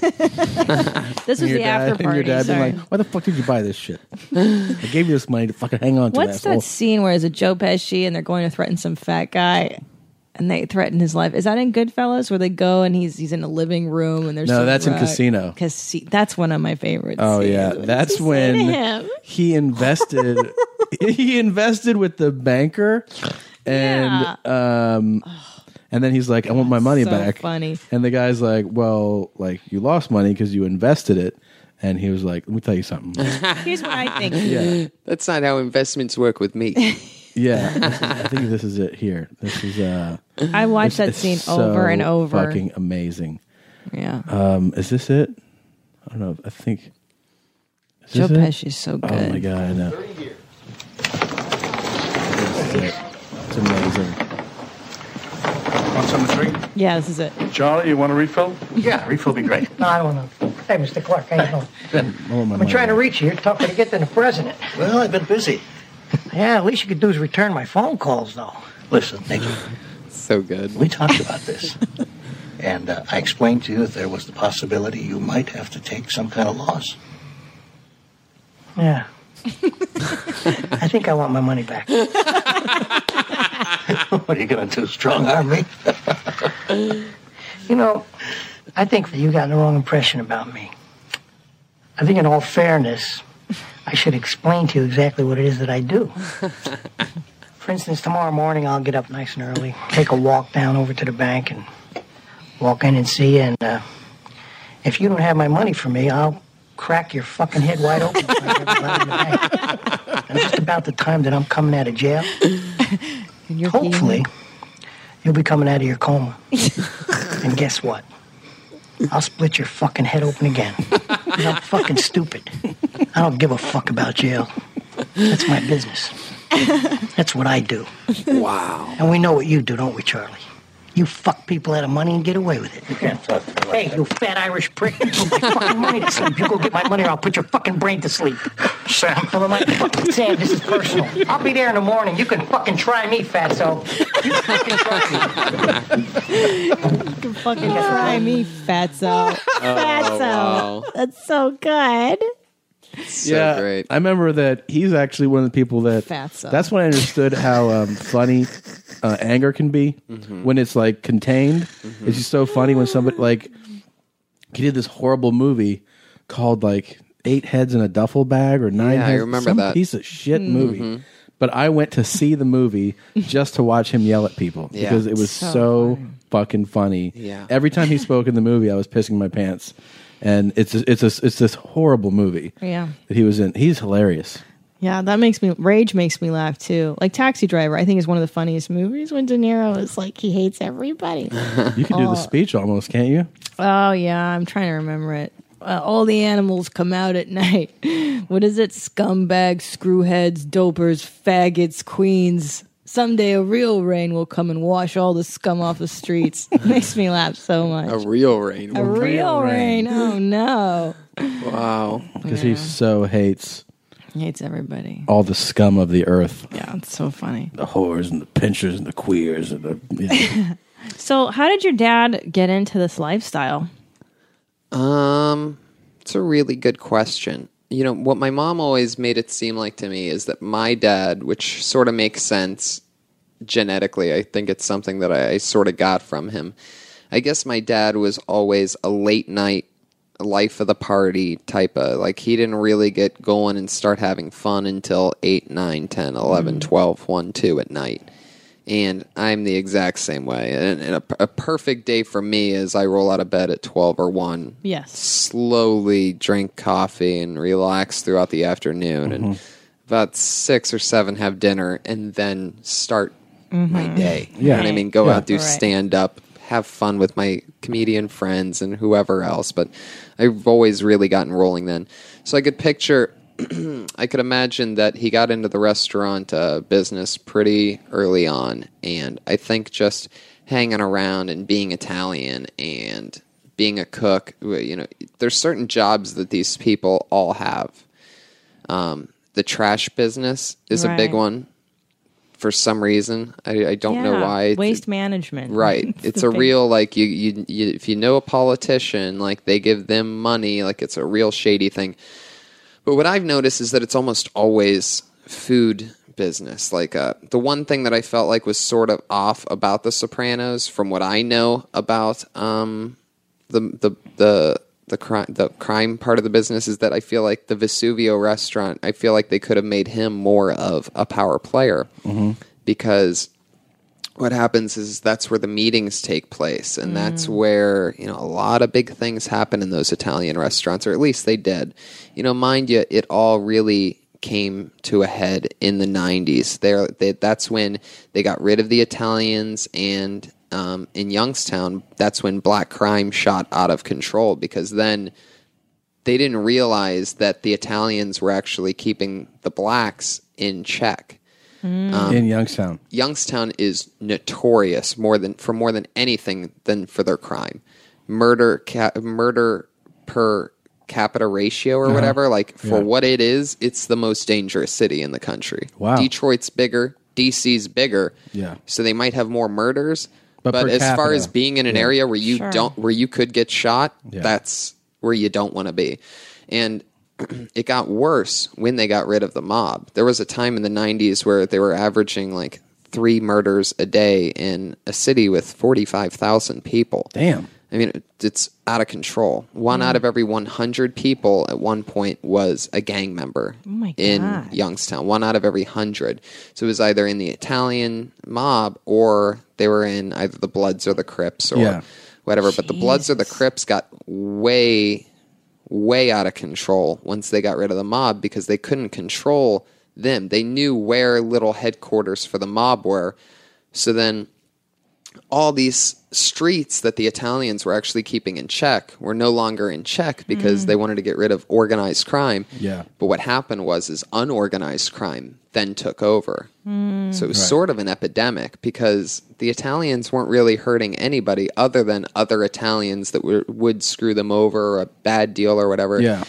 Speaker 2: This was the
Speaker 1: dad,
Speaker 2: after
Speaker 1: and
Speaker 2: party.
Speaker 1: your dad being
Speaker 2: sorry.
Speaker 1: like, "Why the fuck did you buy this shit? I gave you this money to fucking hang on to."
Speaker 2: What's
Speaker 1: asshole."
Speaker 2: that scene where it's a Joe Pesci and they're going to threaten some fat guy? And they threaten his life. Is that in Goodfellas where they go and he's he's in a living room and there's
Speaker 1: No,
Speaker 2: some
Speaker 1: that's in
Speaker 2: rug-
Speaker 1: Casino.
Speaker 2: Casi- that's one of my favorites.
Speaker 1: Oh yeah, that's when he invested. he invested with the banker, and um, and then he's like, "I want my money
Speaker 2: So
Speaker 1: back."
Speaker 2: funny.
Speaker 1: And the guy's like, "Well, like you lost money because you invested it." And he was like, "Let me tell you something."
Speaker 2: Here's what I think.
Speaker 1: yeah,
Speaker 3: That's not how investments work with me.
Speaker 1: yeah. This is- I think this is it here. This is uh,
Speaker 2: I watched that
Speaker 1: it's
Speaker 2: scene
Speaker 1: so
Speaker 2: over and over.
Speaker 1: Fucking amazing.
Speaker 2: Yeah.
Speaker 1: Um, is this it? I don't know. I think. Is
Speaker 2: Joe
Speaker 1: this it?
Speaker 2: Pesci's so good.
Speaker 1: Oh my god, I know. This is it. It's amazing.
Speaker 5: Want some of three?
Speaker 2: Yeah, this is it.
Speaker 5: Charlie, you want a refill? Yeah, refill would be great.
Speaker 10: No, I don't know. Hey, Mr. Clark, how you doing?
Speaker 1: I want my
Speaker 10: I've
Speaker 1: money
Speaker 10: trying to
Speaker 1: back.
Speaker 10: reach you. You're tougher to get than the president.
Speaker 5: Well, I've been busy.
Speaker 10: Yeah, at least you could do is return my phone calls, though.
Speaker 5: Listen, Nicky,
Speaker 3: so good.
Speaker 5: we talked about this. And uh, I explained to you that there was the possibility you might have to take some kind of loss.
Speaker 10: Yeah. I think I want my money back.
Speaker 5: what are you going to do? Strong arm me?
Speaker 10: You know, I think that you got the wrong impression about me. I think, in all fairness, I should explain to you exactly what it is that I do. For instance, tomorrow morning I'll get up nice and early, take a walk down over to the bank, and walk in and see you. And uh, if you don't have my money for me, I'll crack your fucking head wide open. in front of everybody in the bank. And just about the time that I'm coming out of jail, hopefully, you'll be coming out of your coma. and guess what? I'll split your fucking head open again. 'Cause I'm fucking stupid. I don't give a fuck about jail. That's my business. That's what I do.
Speaker 3: Wow.
Speaker 10: And we know what you do, don't we, Charlie? You fuck people out of money and get away with it. Hey, you fat Irish prick. You put my fucking money to sleep. You go get my money or I'll put your fucking brain to sleep. Sam. Never mind. Fucking Sam, this is personal. I'll be there in the morning. You can fucking try me, fatso. You fucking try me.
Speaker 2: You can fucking try me, fatso. fatso.
Speaker 3: wow.
Speaker 2: That's so good.
Speaker 3: So
Speaker 1: yeah,
Speaker 3: great.
Speaker 1: I remember that he's actually one of the people that.
Speaker 2: Fatso.
Speaker 1: That's when I understood how um, funny uh, anger can be
Speaker 3: Mm-hmm.
Speaker 1: when it's like contained. It's just so funny when somebody like he did this horrible movie called like Eight Heads in a Duffel Bag or Nine
Speaker 3: Yeah, I
Speaker 1: Heads.
Speaker 3: remember
Speaker 1: some
Speaker 3: that.
Speaker 1: piece of shit movie.
Speaker 3: Mhm.
Speaker 1: But I went to see the movie just to watch him yell at people
Speaker 3: Yeah.
Speaker 1: because it was
Speaker 3: So
Speaker 1: so, fucking funny.
Speaker 3: Yeah.
Speaker 1: Every time he spoke in the movie, I was pissing my pants. And it's it's a, it's this horrible movie
Speaker 2: Yeah.
Speaker 1: that he was in. He's hilarious.
Speaker 2: Yeah, that makes me rage makes me laugh too. Like Taxi Driver, I think is one of the funniest movies when De Niro is like he hates everybody.
Speaker 1: You can do
Speaker 2: Oh.
Speaker 1: the speech almost, can't you?
Speaker 2: Oh yeah, I'm trying to remember it. Uh, all the animals come out at night. What is it? Scumbags, screwheads, dopers, faggots, queens. Someday a real rain will come and wash all the scum off the streets. It makes me laugh so much.
Speaker 3: A real rain.
Speaker 2: A real rain. Oh no.
Speaker 3: Wow.
Speaker 1: Because he so hates
Speaker 2: He hates everybody.
Speaker 1: all the scum of the earth.
Speaker 2: Yeah, it's so funny.
Speaker 1: The whores and the pinchers and the queers and the. you know.
Speaker 2: So, how did your dad get into this lifestyle?
Speaker 3: Um, it's a really good question. You know, what my mom always made it seem like to me is that my dad, which sort of makes sense genetically, I think it's something that I, I sort of got from him. I guess my dad was always a late night, life of the party type of like he didn't really get going and start having fun until 8, 9, 10, 11, 12, 1, 2 at night. And I'm the exact same way. And, and a, a perfect day for me is I roll out of bed at 12 or 1
Speaker 2: Yes.
Speaker 3: slowly drink coffee and relax throughout the afternoon and mm-hmm. about six or seven have dinner and then start mm-hmm. my day you know what i mean go
Speaker 1: Yeah.
Speaker 3: out do
Speaker 1: Right.
Speaker 3: stand up have fun with my comedian friends and whoever else but i've always really gotten rolling then so i could picture I could imagine that he got into the restaurant uh, business pretty early on, and I think just hanging around and being Italian and being a cook, you know, there's certain jobs that these people all have. Um, the trash business is a big one for some reason. I, I don't know why.
Speaker 2: Waste management.
Speaker 3: Right. It's
Speaker 2: the
Speaker 3: a
Speaker 2: big-
Speaker 3: real like you, you you if you know a politician, like they give them money, like it's a real shady thing. But what I've noticed is that it's almost always food business. Like uh, the one thing that I felt like was sort of off about The Sopranos, from what I know about um, the the the the crime the crime part of the business, is that I feel like the Vesuvio restaurant. I feel like they could have made him more of a power player because what happens is that's where the meetings take place and that's where you know a lot of big things happen in those italian restaurants or at least they did. You know mind you it all really came to a head in the 90s there they, that's when they got rid of the italians and um, in youngstown that's when black crime shot out of control because then they didn't realize that the italians were actually keeping the blacks in check Um,
Speaker 1: in Youngstown.
Speaker 3: Youngstown is notorious more than for more than anything than for their crime, murder, ca- murder per capita ratio or
Speaker 1: Uh-huh.
Speaker 3: whatever. Like for
Speaker 1: Yeah.
Speaker 3: what it is, it's the most dangerous city in the country.
Speaker 1: Wow.
Speaker 3: Detroit's bigger, DC's bigger,
Speaker 1: Yeah.
Speaker 3: so they might have more murders,
Speaker 1: But
Speaker 3: But,
Speaker 1: per
Speaker 3: as far as being in an
Speaker 1: yeah.
Speaker 3: area where you
Speaker 2: Sure.
Speaker 3: don't, where you could get shot,
Speaker 1: Yeah.
Speaker 3: that's where you don't want to be. And it got worse when they got rid of the mob. There was a time in the 90s where they were averaging like three murders a day in a city with 45,000 people.
Speaker 1: Damn.
Speaker 3: I mean, it's out of control. One out of every 100 people at one point was a gang member
Speaker 2: Oh
Speaker 3: in Youngstown. One out of every 100. So it was either in the Italian mob or they were in either the Bloods or the Crips or
Speaker 1: Yeah.
Speaker 3: whatever. But the Bloods or the Crips got way, way out of control once they got rid of the mob because they couldn't control them. They knew where little headquarters for the mob were. So then all these streets that the Italians were actually keeping in check were no longer in check because
Speaker 1: Mm.
Speaker 3: they wanted to get rid of organized crime.
Speaker 1: Yeah.
Speaker 3: But what happened was is unorganized crime then took over.
Speaker 2: Mm.
Speaker 3: So it was
Speaker 1: Right.
Speaker 3: sort of an epidemic because the Italians weren't really hurting anybody other than other Italians that were, would screw them over or a bad deal or whatever.
Speaker 1: Yeah.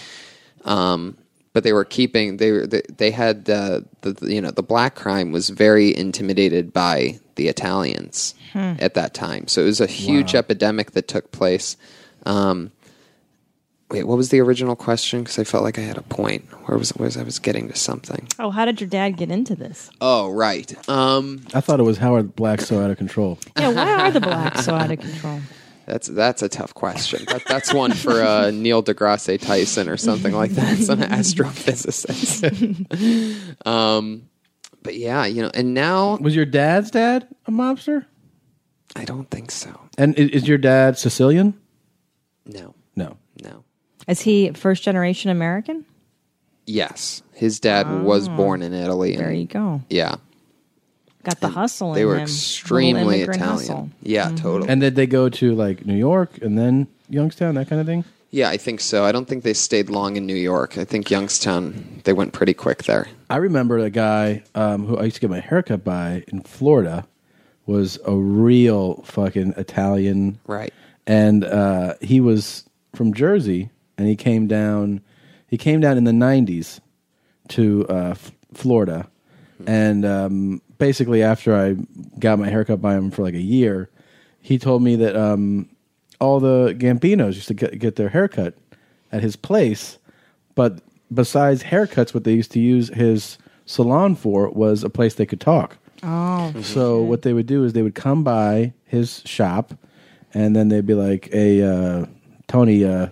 Speaker 3: Um, but they were keeping they they, they had uh, the the- you know the black crime was very intimidated by the Italians
Speaker 2: Hmm.
Speaker 3: at that time. So it was a huge
Speaker 1: Wow.
Speaker 3: epidemic that took place. Um, wait, what was the original question? Because I felt like I had a point. Where was where was I was getting to something?
Speaker 2: Oh, how did your dad get into this?
Speaker 3: Oh, right. Um,
Speaker 1: I thought it was how Howard Black so out of control.
Speaker 2: Yeah, why are the blacks so out of control?
Speaker 3: That's that's a tough question. That, that's one for uh, Neil deGrasse Tyson or something like that. Some astrophysicist. um, but yeah, you know, and now
Speaker 1: Was your dad's dad a mobster?
Speaker 3: I don't think so.
Speaker 1: And i- is your dad Sicilian?
Speaker 3: No,
Speaker 1: No.
Speaker 3: no.
Speaker 2: Is he first generation American?
Speaker 3: Yes, his dad was born in Italy. And,
Speaker 2: There you go.
Speaker 3: Yeah,
Speaker 2: Got the hustle
Speaker 3: they
Speaker 2: in
Speaker 3: were
Speaker 2: him.
Speaker 3: extremely
Speaker 2: immigrant
Speaker 3: Italian.
Speaker 2: hustle.
Speaker 3: Yeah, totally.
Speaker 1: And did they go to like New York and then Youngstown, that kind of thing?
Speaker 3: yeah, I think so. I don't think they stayed long in New York. I think Youngstown they went pretty quick there.
Speaker 1: I remember a guy um, who I used to get my haircut by in Florida was a real fucking Italian.
Speaker 3: Right.
Speaker 1: And uh, he was from Jersey and he came down he came down in the 90s to uh, F- Florida. And um, basically after I got my haircut by him for like a year, he told me that um, all the Gambinos used to get, get their haircut at his place, but besides haircuts, what they used to use his salon for was a place they could talk.
Speaker 2: Oh.
Speaker 1: So what they would do is they would come by his shop, and then they'd be like, "Hey, uh, Tony, uh,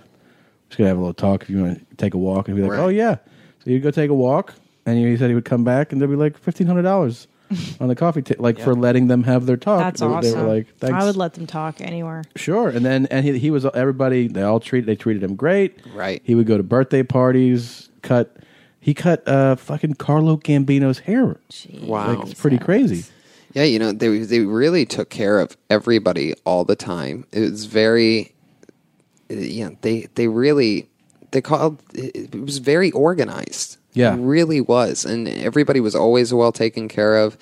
Speaker 1: just gonna have a little talk. If you want to take a walk," and he'd be like,
Speaker 3: Right.
Speaker 1: "Oh yeah." So you'd go take a walk, and he said he would come back, and there'd be like fifteen hundred dollars on the coffee, ta- like for letting them have their talk.
Speaker 2: That's
Speaker 1: they,
Speaker 2: awesome.
Speaker 1: They were like, "Thanks."
Speaker 2: I would let them talk anywhere.
Speaker 1: Sure, and then and he he was everybody. They all treated they treated him great.
Speaker 3: Right.
Speaker 1: He would go to birthday parties. Cut. He cut uh fucking Carlo Gambino's hair.
Speaker 3: Wow.
Speaker 1: like, it's pretty crazy.
Speaker 3: Yeah, you know, they they really took care of everybody all the time. It was very yeah, they they really they called it it was very organized.
Speaker 1: Yeah.
Speaker 3: It really was. And everybody was always well taken care of.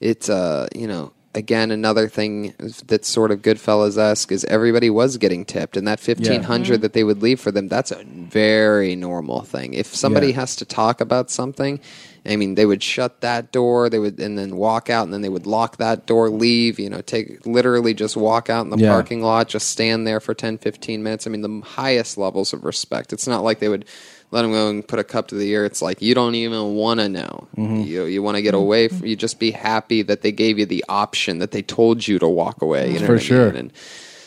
Speaker 3: It's uh, you know, again another thing that's sort of Goodfellas esque is everybody was getting tipped and that fifteen hundred
Speaker 1: Mm-hmm.
Speaker 3: that they would leave for them, that's a very normal thing. If somebody
Speaker 1: Yeah.
Speaker 3: has to talk about something, I mean, they would shut that door, they would, and then walk out, and then they would lock that door, leave, you know, take literally just walk out in the
Speaker 1: Yeah.
Speaker 3: parking lot, just stand there for 10, 15 minutes. I mean, the highest levels of respect. It's not like they would let them go and put a cup to the ear. It's like you don't even want to know.
Speaker 1: Mm-hmm.
Speaker 3: You you want to get away. From, you just be happy that they gave you the option that they told you to walk away. You know
Speaker 1: For
Speaker 3: what I
Speaker 1: sure.
Speaker 3: mean? And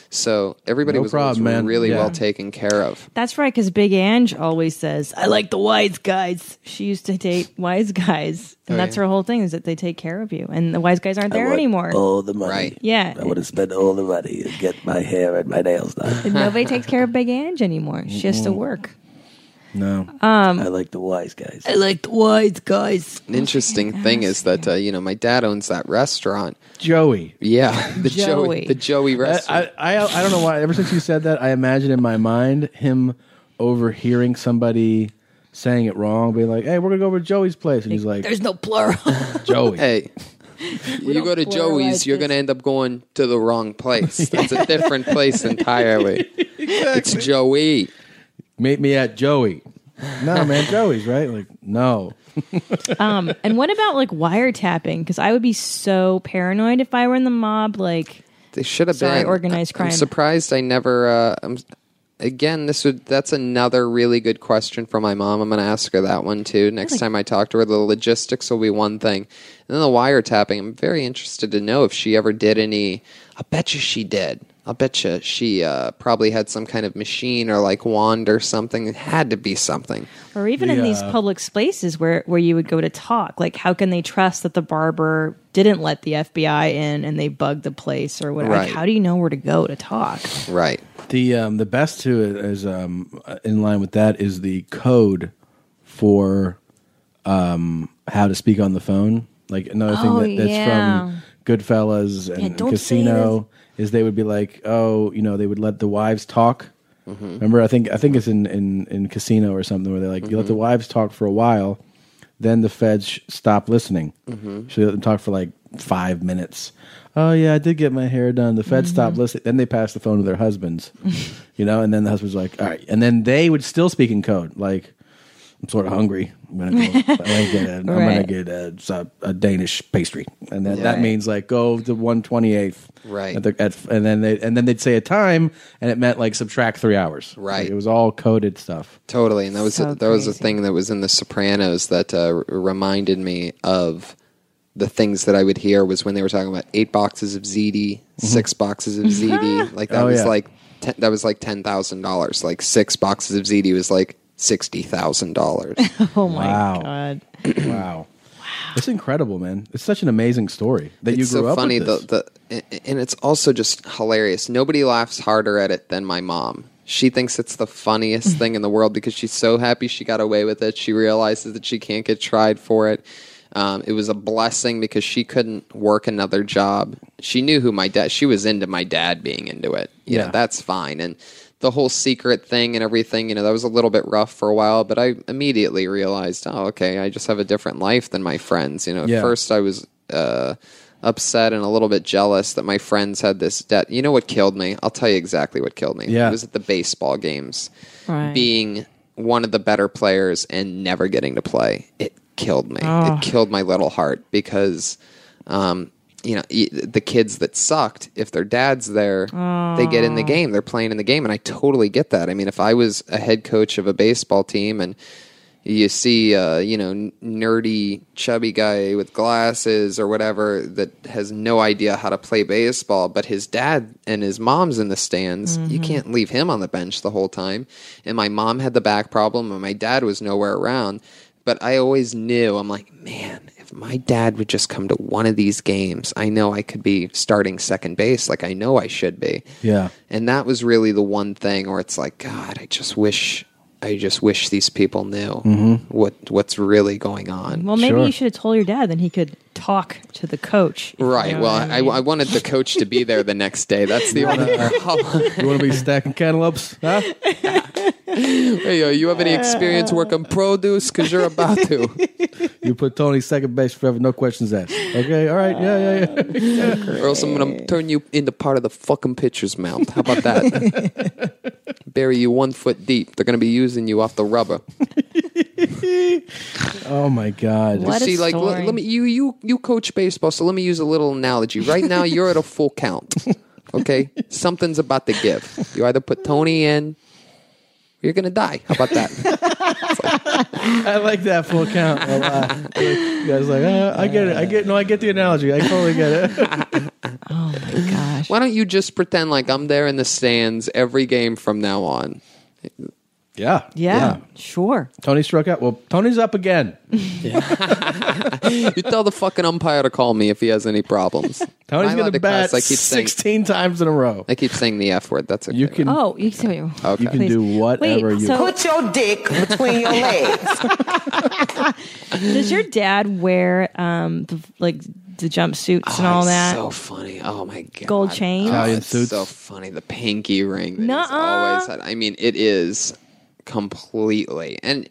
Speaker 3: so everybody
Speaker 1: No
Speaker 3: was always
Speaker 1: problem, man.
Speaker 3: really
Speaker 1: Yeah.
Speaker 3: well taken care of.
Speaker 2: That's right, because Big Ange always says, "I like the wise guys." She used to date wise guys, and
Speaker 3: Oh,
Speaker 2: that's
Speaker 3: yeah.
Speaker 2: her whole thing is that they take care of you, and the wise guys aren't there
Speaker 11: want
Speaker 2: anymore.
Speaker 11: All the money.
Speaker 3: Right.
Speaker 2: Yeah,
Speaker 11: I would have spent all the money and get my hair and my nails done.
Speaker 2: and nobody takes care of Big Ange anymore. She has to work.
Speaker 1: No.
Speaker 2: Um,
Speaker 11: I like the wise guys.
Speaker 2: I like the wise guys.
Speaker 3: An interesting thing is that uh, you know my dad owns that restaurant.
Speaker 1: Joey.
Speaker 3: Yeah, the Joey,
Speaker 2: Joey.
Speaker 3: the Joey restaurant.
Speaker 1: I, I I don't know why. Ever since you said that, I imagine in my mind him overhearing somebody saying it wrong, being like, "Hey, we're gonna go over to Joey's place," and he's like,
Speaker 2: There's no plural.
Speaker 1: "Joey."
Speaker 3: hey, you go to
Speaker 2: pluralize
Speaker 3: Joey's, you're going to end up going to the wrong place. It's a different place entirely. It's Joey.
Speaker 1: Meet me at Joey. No, man, Joey's right. Like, no.
Speaker 2: um, and what about like wiretapping? Because I would be so paranoid if I were in the mob. Like,
Speaker 3: They should have
Speaker 2: Sorry,
Speaker 3: been
Speaker 2: organized crime.
Speaker 3: I'm surprised I never. Uh, I'm, again, this would that's another really good question for my mom. I'm going to ask her that one too next time I talk to her. The logistics will be one thing, and then the wiretapping. I'm very interested to know if she ever did any. I bet you she did. I'll bet you she uh, probably had some kind of machine or like wand or something. It had to be something.
Speaker 2: Or even in these public spaces where, where you would go to talk. Like, how can they trust that the barber didn't let the FBI in and they bugged the place or whatever? Like, how do you know where to go to talk?
Speaker 3: Right.
Speaker 1: The um, the best too is um, in line with that is the code for um, how to speak on the phone. Like another
Speaker 2: Oh,
Speaker 1: thing that, that's
Speaker 2: yeah.
Speaker 1: from Goodfellas and,
Speaker 2: Yeah, don't say
Speaker 1: Casino is they would be like, oh, you know, they would let the wives talk.
Speaker 3: Mhm.
Speaker 1: Remember, I think I think it's in, in, in Casino or something where they're like, you let the
Speaker 3: Mhm.
Speaker 1: wives talk for a while, then the feds sh- stop listening.
Speaker 3: Mhm.
Speaker 1: So they let them talk for like five minutes. Oh yeah, I did get my hair done. The feds stopped listening. Then they pass the phone to their husbands, you know, and then the husband's like, all right, and then they would still speak in code, like. I'm sort of hungry. I'm gonna, go, I'm gonna get, a, I'm gonna
Speaker 3: Right.
Speaker 1: get a, so- a Danish pastry, and then that
Speaker 3: Right.
Speaker 1: means like go to 128th,
Speaker 3: Right.
Speaker 1: At the, at, and then they and then they'd say a time, and it meant like subtract three hours.
Speaker 3: Right.
Speaker 1: Like, it was all coded stuff.
Speaker 3: Totally, and that was
Speaker 1: So
Speaker 3: that was a thing that was in The Sopranos that uh, r- reminded me of the things that I would hear was when they were talking about eight boxes of ziti, six boxes of ziti, like that
Speaker 1: Oh,
Speaker 3: was
Speaker 1: yeah.
Speaker 3: like ten, that was like ten thousand dollars. Like six boxes of ziti was like sixty thousand dollars.
Speaker 2: Oh my
Speaker 1: Wow.
Speaker 2: god!
Speaker 1: wow. It's incredible, man. It's such an amazing story that you grew
Speaker 3: so
Speaker 1: up
Speaker 3: funny
Speaker 1: with. This.
Speaker 3: the the and it's also just hilarious nobody laughs harder at it than my mom she thinks it's the funniest thing in the world because she's so happy she got away with it she realizes that she can't get tried for it um, it was a blessing because she couldn't work another job she knew who my dad she was into my dad being into it you
Speaker 1: Yeah.
Speaker 3: know that's fine and the whole secret thing and everything, you know, that was a little bit rough for a while, but I immediately realized, oh, okay, I just have a different life than my friends. You know, at
Speaker 1: Yeah.
Speaker 3: first I was uh, upset and a little bit jealous that my friends had this debt. You know what killed me? I'll tell you exactly what killed me.
Speaker 1: Yeah.
Speaker 3: It was at the baseball games.
Speaker 2: Right.
Speaker 3: Being one of the better players and never getting to play. It killed me.
Speaker 2: Oh.
Speaker 3: It killed my little heart because, um, you know, the kids that sucked, if their dad's there, they get in the game. They're playing in the game. And I totally get that. I mean, if I was a head coach of a baseball team and you see, uh, you know, nerdy, chubby guy with glasses or whatever that has no idea how to play baseball, but his dad and his mom's in the stands, you
Speaker 2: Mhm.
Speaker 3: can't leave him on the bench the whole time. And my mom had the back problem, and my dad was nowhere around. But I always knew, I'm like, man, if my dad would just come to one of these games, I know I could be starting second base like I know I should be.
Speaker 1: Yeah.
Speaker 3: And that was really the one thing where it's like, God, I just wish, I just wish these people knew
Speaker 1: Mhm.
Speaker 3: what what's really going on.
Speaker 2: Well, maybe you should have told your dad. Then he could talk to the coach.
Speaker 3: Right.
Speaker 2: know
Speaker 3: well,
Speaker 2: I
Speaker 3: I,
Speaker 2: mean.
Speaker 3: I wanted the coach to be there the next day. That's the only problem.
Speaker 1: you want to be stacking cantaloupes? Huh?
Speaker 3: hey, yo, you have any experience working produce? Because you're about to.
Speaker 1: You put Tony second base forever, no questions asked. Okay, all right, yeah, yeah, yeah.
Speaker 3: or else I'm going to turn you into part of the fucking pitcher's mound. How about that? Bury you one foot deep. They're going to be using you off the rubber.
Speaker 1: oh my god!
Speaker 3: You see, like, let, let me you you you coach baseball, so let me use a little analogy. Right now, you're at a full count. Okay, something's about to give. You either put Tony in, or you're gonna die. How about that?
Speaker 1: I like that full count a lot. You guys like, uh, I get it. I get no, I get the analogy. I totally get it. Oh my gosh!
Speaker 3: Why don't you just pretend like I'm there in the stands every game from now on?
Speaker 1: Yeah,
Speaker 2: Yeah, sure.
Speaker 1: Tony struck out. Well, Tony's up again.
Speaker 3: you tell the fucking umpire to call me if he has any problems.
Speaker 1: Tony's
Speaker 3: Am I allowed
Speaker 1: going to
Speaker 3: to cuss?
Speaker 1: bat
Speaker 3: I keep saying
Speaker 1: 16 times in a row.
Speaker 3: I keep saying the f word. That's okay.
Speaker 1: You can.
Speaker 2: Oh, you can.
Speaker 3: Okay.
Speaker 1: You can do whatever
Speaker 2: Wait,
Speaker 1: you.
Speaker 2: so-
Speaker 1: want.
Speaker 2: Put
Speaker 12: your dick between your legs.
Speaker 2: Does your dad wear um the, like the jumpsuits and all that?
Speaker 3: So funny. Oh my god.
Speaker 2: Gold chains?
Speaker 1: Italian
Speaker 3: it's
Speaker 1: suits.
Speaker 3: So funny. The pinky ring. That he's
Speaker 2: Nuh-uh.
Speaker 3: always had. I mean, it is completely. And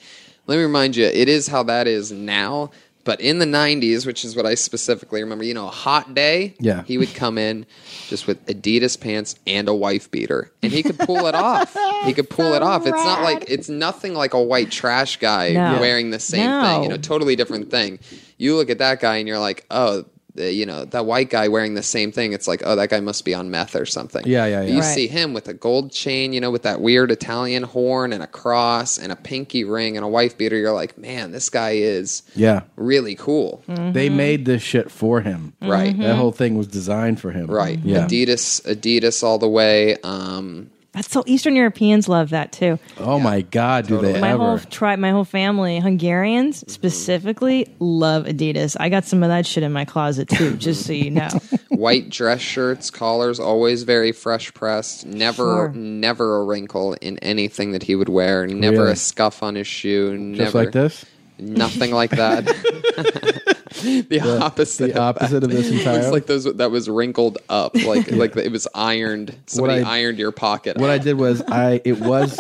Speaker 3: let me remind you, it is how that is now. But in the '90s, which is what I specifically remember, you know, a hot day.
Speaker 1: Yeah.
Speaker 3: He would come in just with Adidas pants and a wife beater, and he could pull it off. He could pull it off. It's not like it's nothing like a white trash guy
Speaker 2: No.
Speaker 3: wearing the same
Speaker 2: No.
Speaker 3: thing. You know, totally different thing. You look at that guy and you're like, oh, you know that white guy wearing the same thing. It's like, oh, that guy must be on meth or something.
Speaker 1: Yeah, yeah, yeah.
Speaker 3: You
Speaker 1: Right.
Speaker 3: see him with a gold chain, you know, with that weird Italian horn and a cross and a pinky ring and a wife beater. You're like, man, this guy is
Speaker 1: Yeah.
Speaker 3: really cool.
Speaker 1: They made this shit for him.
Speaker 3: Right.
Speaker 1: That whole thing was designed for him.
Speaker 3: Right.
Speaker 1: Yeah.
Speaker 3: Adidas, Adidas all the way. Um,
Speaker 2: That's so Eastern Europeans love that too.
Speaker 1: Oh my God, do they
Speaker 2: my
Speaker 1: ever?
Speaker 2: whole tribe, my whole family, Hungarians mm-hmm. specifically, love Adidas. I got some of that shit in my closet too, just so you know.
Speaker 3: white dress shirts, collars, always very fresh pressed. Never,
Speaker 2: Sure.
Speaker 3: never a wrinkle in anything that he would wear. Never
Speaker 1: Really?
Speaker 3: a scuff on his shoe. Never,
Speaker 1: Just like this?
Speaker 3: Nothing like that. the opposite.
Speaker 1: the opposite of this
Speaker 3: Looks
Speaker 1: entirely?
Speaker 3: like those that was wrinkled up, like like it was ironed. Somebody
Speaker 1: I-
Speaker 3: ironed your pocket.
Speaker 1: What I did was I it was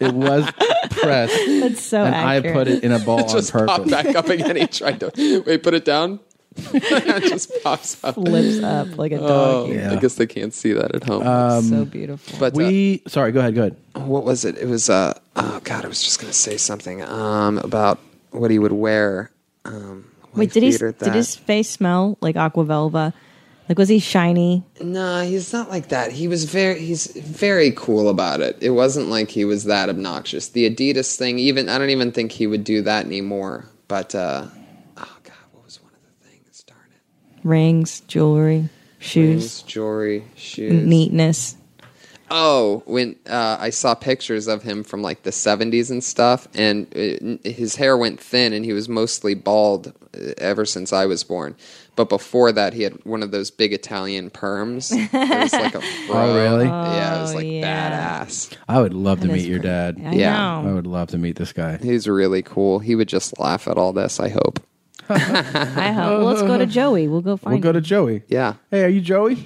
Speaker 1: it was pressed.
Speaker 2: That's so
Speaker 1: and I put it in a ball
Speaker 3: It just
Speaker 1: on
Speaker 3: popped back up again. He tried to wait. Put it down. it just pops up.
Speaker 2: Flips up like a
Speaker 3: Oh,
Speaker 2: doggy.
Speaker 3: I guess they can't see that at home.
Speaker 1: Um,
Speaker 2: so beautiful.
Speaker 3: But uh,
Speaker 1: we sorry, go ahead, go ahead.
Speaker 3: what was it? It was uh oh god, I was just gonna say something um about what he would wear. Um,
Speaker 2: Wait, did he did his face smell like Aqua Velva? Like was he shiny?
Speaker 3: Nah, he's not like that. He was very he's very cool about it. It wasn't like he was that obnoxious. The Adidas thing, even I don't even think he would do that anymore. But uh oh god, what was one of the things? Darn it.
Speaker 2: Rings, jewelry, shoes,
Speaker 3: rings, jewelry, shoes.
Speaker 2: neatness.
Speaker 3: Oh, when uh, I saw pictures of him from like the 70s and stuff, and uh his hair went thin and he was mostly bald uh, ever since I was born. But before that, he had one of those big Italian perms. It was like a fro.
Speaker 1: Oh, really?
Speaker 3: Yeah, it was
Speaker 2: Oh,
Speaker 3: like badass.
Speaker 1: I would love to meet your
Speaker 3: pretty-
Speaker 1: dad.
Speaker 3: I Yeah. know.
Speaker 1: I would love to meet this guy.
Speaker 3: He's really cool. He would just laugh at all this, I hope.
Speaker 2: I hope. Well, let's go to Joey. We'll go find.
Speaker 1: We'll go to. Joey.
Speaker 3: Yeah.
Speaker 1: Hey, are you Joey?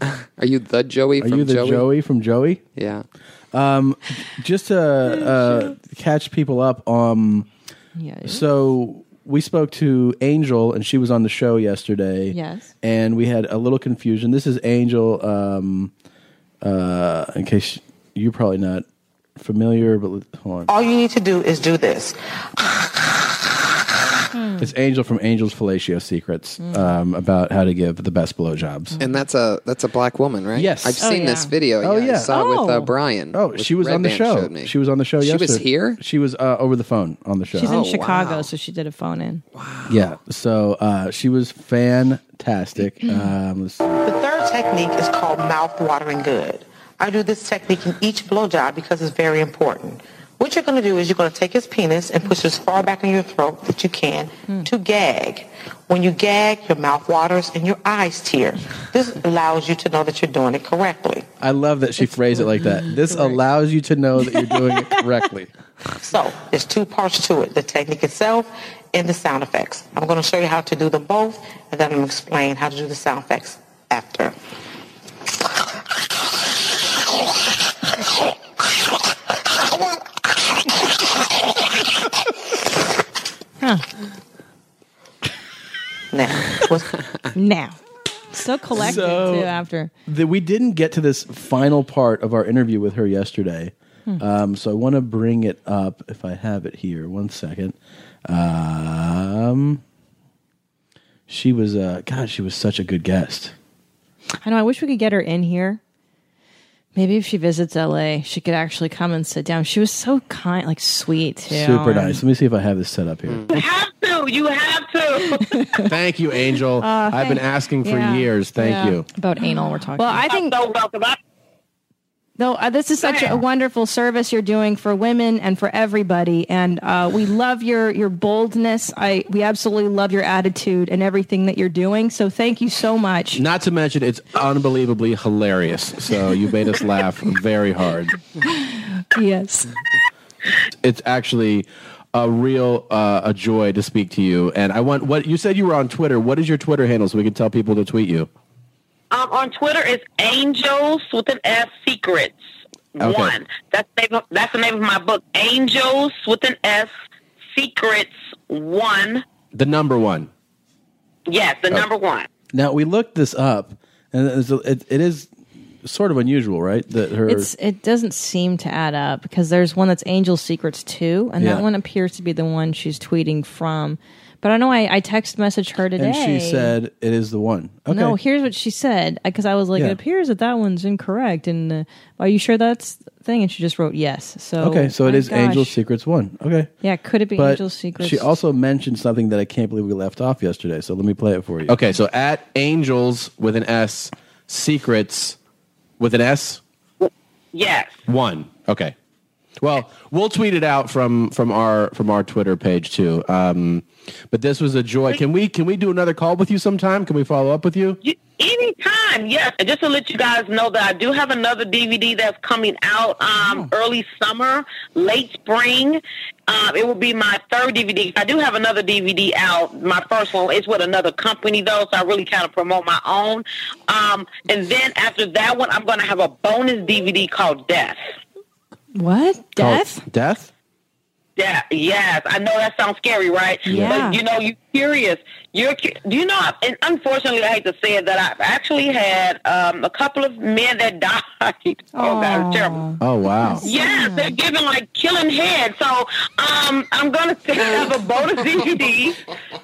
Speaker 3: Are you the Joey
Speaker 1: Are
Speaker 3: from
Speaker 1: you the
Speaker 3: Joey?
Speaker 1: Joey? from Joey?
Speaker 3: Yeah.
Speaker 1: Um, just to uh, catch people up. Um,
Speaker 2: yeah.
Speaker 1: So we spoke to Angel, and she was on the show yesterday.
Speaker 2: Yes.
Speaker 1: And we had a little confusion. This is Angel. Um, uh, in case you're probably not familiar, but hold on.
Speaker 12: All you need to do is do this.
Speaker 1: It's Angel from Angel's Fellatio Secrets um, about how to give the best blowjobs.
Speaker 3: And that's a that's a black woman, right?
Speaker 1: Yes.
Speaker 3: I've
Speaker 1: Oh,
Speaker 3: seen this video.
Speaker 1: Oh,
Speaker 3: yeah,
Speaker 1: yeah.
Speaker 3: I saw it with uh,
Speaker 2: Oh.
Speaker 3: Brian.
Speaker 1: Oh,
Speaker 3: with
Speaker 1: she was
Speaker 3: Red
Speaker 1: on the
Speaker 3: Band
Speaker 1: show.
Speaker 3: showed me.
Speaker 1: She was on the show
Speaker 3: She
Speaker 1: yesterday.
Speaker 3: was here?
Speaker 1: She was uh, over the phone on the show.
Speaker 2: She's
Speaker 3: Oh,
Speaker 2: in Chicago, so she did a phone in. Wow.
Speaker 1: Yeah. So uh, she was fantastic. Um, let's-
Speaker 12: The third technique is called mouth watering good. I do this technique in each blowjob because it's very important. What you're going to do is you're going to take his penis and push it as far back in your throat that you can hmm. to gag. When you gag, your mouth waters and your eyes tear. This allows you to know that you're doing it correctly.
Speaker 1: I love that she phrased it like that. Mm-hmm. This allows you to know that you're doing it correctly.
Speaker 12: So there's two parts to it, the technique itself and the sound effects. I'm going to show you how to do them both, and then I'm going to explain how to do the sound effects after.
Speaker 2: Huh.
Speaker 12: Now,
Speaker 2: now, so collected
Speaker 1: So-
Speaker 2: too. After
Speaker 1: The, we didn't get to this final part of our interview with her yesterday.
Speaker 2: Hmm.
Speaker 1: Um, so I want to bring it up if I have it here. One second. Um, she was, uh, God, she was such a good guest.
Speaker 2: I know. I wish we could get her in here. Maybe if she visits LA, she could actually come and sit down. She was so kind, like sweet too.
Speaker 1: Super nice. Let me see if I have this set up here.
Speaker 13: You have to. You have to.
Speaker 1: Thank you, Angel.
Speaker 2: Uh,
Speaker 1: I've been asking for
Speaker 2: yeah.
Speaker 1: years. Thank
Speaker 2: Yeah.
Speaker 1: you.
Speaker 2: About anal, we're talking.
Speaker 13: Well, I think so welcome. I-
Speaker 2: No, uh, this is such a wonderful service you're doing for women and for everybody, and uh, we love your your boldness. I we absolutely love your attitude and everything that you're doing. So thank you so much.
Speaker 1: Not to mention, it's unbelievably hilarious. So you made us laugh very hard.
Speaker 2: yes.
Speaker 1: It's actually a real uh, a joy to speak to you. And I want what you said you were on Twitter. What is your Twitter handle so we can tell people to tweet you?
Speaker 13: Um, on Twitter, it's Angels with an S Secrets
Speaker 1: Okay.
Speaker 13: One. That's the, name of, that's the name of my book. Angels with an S Secrets One.
Speaker 1: The number one.
Speaker 13: Yes, the
Speaker 1: Oh.
Speaker 13: number one.
Speaker 1: Now we looked this up, and it's, it, it is sort of unusual, right? That her
Speaker 2: It's it doesn't seem to add up because there's one that's Angel Secrets 2 and
Speaker 1: Yeah.
Speaker 2: that one appears to be the one she's tweeting from. But I know I, I text messaged her today.
Speaker 1: And she said it is the one. Okay.
Speaker 2: No, here's what she said because I was like,
Speaker 1: Yeah.
Speaker 2: it appears that that one's incorrect. And uh, are you sure that's the thing? And she just wrote yes. So
Speaker 1: okay, so it
Speaker 2: my
Speaker 1: is
Speaker 2: gosh.
Speaker 1: Angel Secrets one. Okay.
Speaker 2: Yeah, could it be
Speaker 1: But
Speaker 2: Angel Secrets?
Speaker 1: She also mentioned something that I can't believe we left off yesterday. So let me play it for you.
Speaker 14: Okay, so at Angels with an S, Secrets with an S,
Speaker 13: Yes.
Speaker 14: one. Okay. Well, we'll tweet it out from from our from our Twitter page too. Um, but this was a joy. Can we can we do another call with you sometime? Can we follow up with you?
Speaker 13: Anytime, yes. And just to let you guys know that I do have another DVD that's coming out um, early summer, late spring. Um, it will be my third DVD. I do have another DVD out. My first one is with another company, though, so I really kind of promote my own. Um, and then after that one, I'm going to have a bonus DVD called Death.
Speaker 2: What? Death?
Speaker 14: Death?
Speaker 13: Yeah, yes, I know that sounds scary, right?
Speaker 2: Yeah.
Speaker 13: But you know, you're curious. You're, cu- do you know? And unfortunately, I hate to say it, that I've actually had um, a couple of men that died. Oh, God, it's terrible.
Speaker 14: Oh wow.
Speaker 13: Yes, they're giving like killing head. So um, I'm gonna have a bonus DVD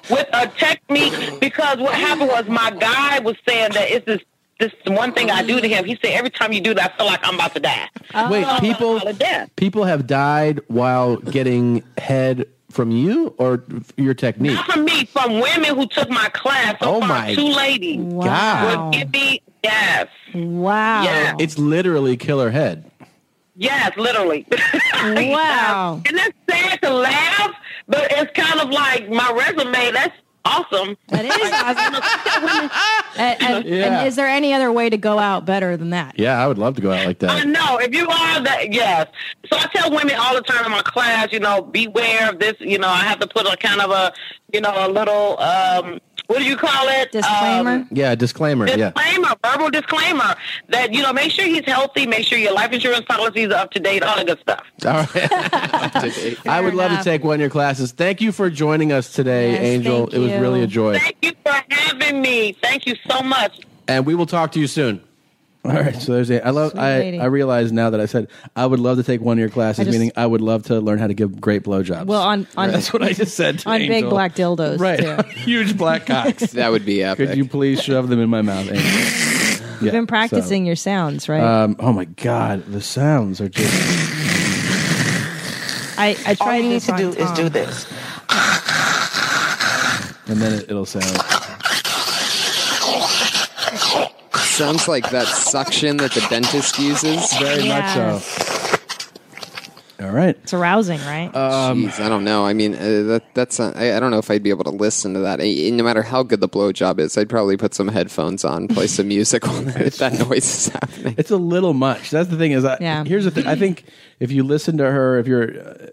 Speaker 13: with a technique because what happened was my guy was saying that it's this this one thing I do to him. He said every time you do that, I feel like I'm about to die.
Speaker 14: Wait,
Speaker 13: oh.
Speaker 14: people
Speaker 13: I'm about to die.
Speaker 14: people have died while getting head from you or your technique?
Speaker 13: Not from me, from women who took my class. So
Speaker 14: Oh
Speaker 13: far,
Speaker 14: my
Speaker 13: two ladies.
Speaker 14: God.
Speaker 13: Would give me yes.
Speaker 2: Wow.
Speaker 13: Yeah.
Speaker 14: It's literally killer head.
Speaker 13: Yes, literally.
Speaker 2: Wow.
Speaker 13: and that's sad to laugh, but it's kind of like my resume. That's awesome.
Speaker 2: That is awesome. and, and,
Speaker 14: Yeah.
Speaker 2: and is there any other way to go out better than that?
Speaker 14: Yeah, I would love to go out like
Speaker 13: I
Speaker 14: that.
Speaker 13: know. If you are that, yes. So I tell women all the time in my class, you know, beware of this. You know, I have to put a kind of a, you know, a little, um, what do you call it?
Speaker 2: Disclaimer.
Speaker 13: Um,
Speaker 14: Yeah, disclaimer. Yeah.
Speaker 13: disclaimer, verbal disclaimer that you know, make sure he's healthy, make sure your life insurance policies are up to date, all the good stuff.
Speaker 14: All right. I would love to take one of your classes. Thank you for joining us today,
Speaker 13: Yes,
Speaker 14: Angel. It was really a joy.
Speaker 13: Thank you for having me. Thank you so much.
Speaker 14: And we will talk to you soon.
Speaker 1: All right, so there's a. I love.
Speaker 2: Sweet
Speaker 1: I,
Speaker 2: lady.
Speaker 1: I realize now that I said I would love to take one of your classes,
Speaker 2: I just-
Speaker 1: meaning I would love to learn how to give great blowjobs.
Speaker 2: Well, on on
Speaker 1: That's what I just said. To
Speaker 2: on big
Speaker 1: Angel.
Speaker 2: black dildos,
Speaker 1: right?
Speaker 2: Too.
Speaker 1: Huge black cocks.
Speaker 3: That would be epic.
Speaker 1: Could you please shove them in my mouth? Angel?
Speaker 2: You've been practicing your sounds, right?
Speaker 1: So, um, oh my god, the sounds are just.
Speaker 2: I I tried
Speaker 12: All you need
Speaker 2: this
Speaker 12: to
Speaker 2: on
Speaker 12: do is
Speaker 2: Tom.
Speaker 12: do this.
Speaker 1: and then it, it'll sound.
Speaker 3: Sounds like that suction that the dentist uses.
Speaker 1: Very
Speaker 2: Yes.
Speaker 1: much so. All right.
Speaker 2: It's arousing, right?
Speaker 1: Um,
Speaker 3: Jeez, I don't know. I mean, uh, that that's. Uh, I, I don't know if I'd be able to listen to that. I, no matter how good the blowjob is, I'd probably put some headphones on, play some music while that, that noise is happening.
Speaker 1: It's a little much. That's the thing. Is I,
Speaker 2: Yeah.
Speaker 1: here's the thing. I think if you listen to her, if you're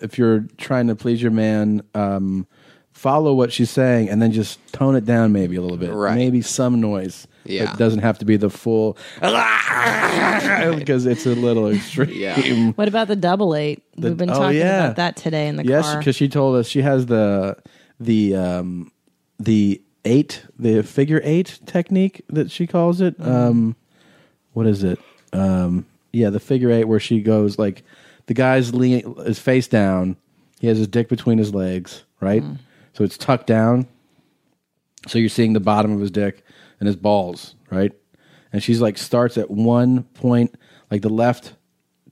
Speaker 1: if you're trying to please your man, um, follow what she's saying, and then just tone it down maybe a little bit.
Speaker 3: Right.
Speaker 1: Maybe some noise.
Speaker 3: Yeah.
Speaker 1: It doesn't have to be the full because it's a little extreme.
Speaker 3: Yeah.
Speaker 2: What about the double eight?
Speaker 1: The-
Speaker 2: We've been
Speaker 1: oh,
Speaker 2: talking
Speaker 1: yeah.
Speaker 2: about that today in the
Speaker 1: yes,
Speaker 2: car.
Speaker 1: because she told us she has the the um, the eight the figure eight technique that she calls it.
Speaker 2: Mm-hmm.
Speaker 1: Um, what is it? Um, yeah, the figure eight where she goes like the guy's lean is face down. He has his dick between his legs, right?
Speaker 2: Mm.
Speaker 1: So it's tucked down. So you're seeing the bottom of his dick and his balls, right? And she's like starts at one point, like the left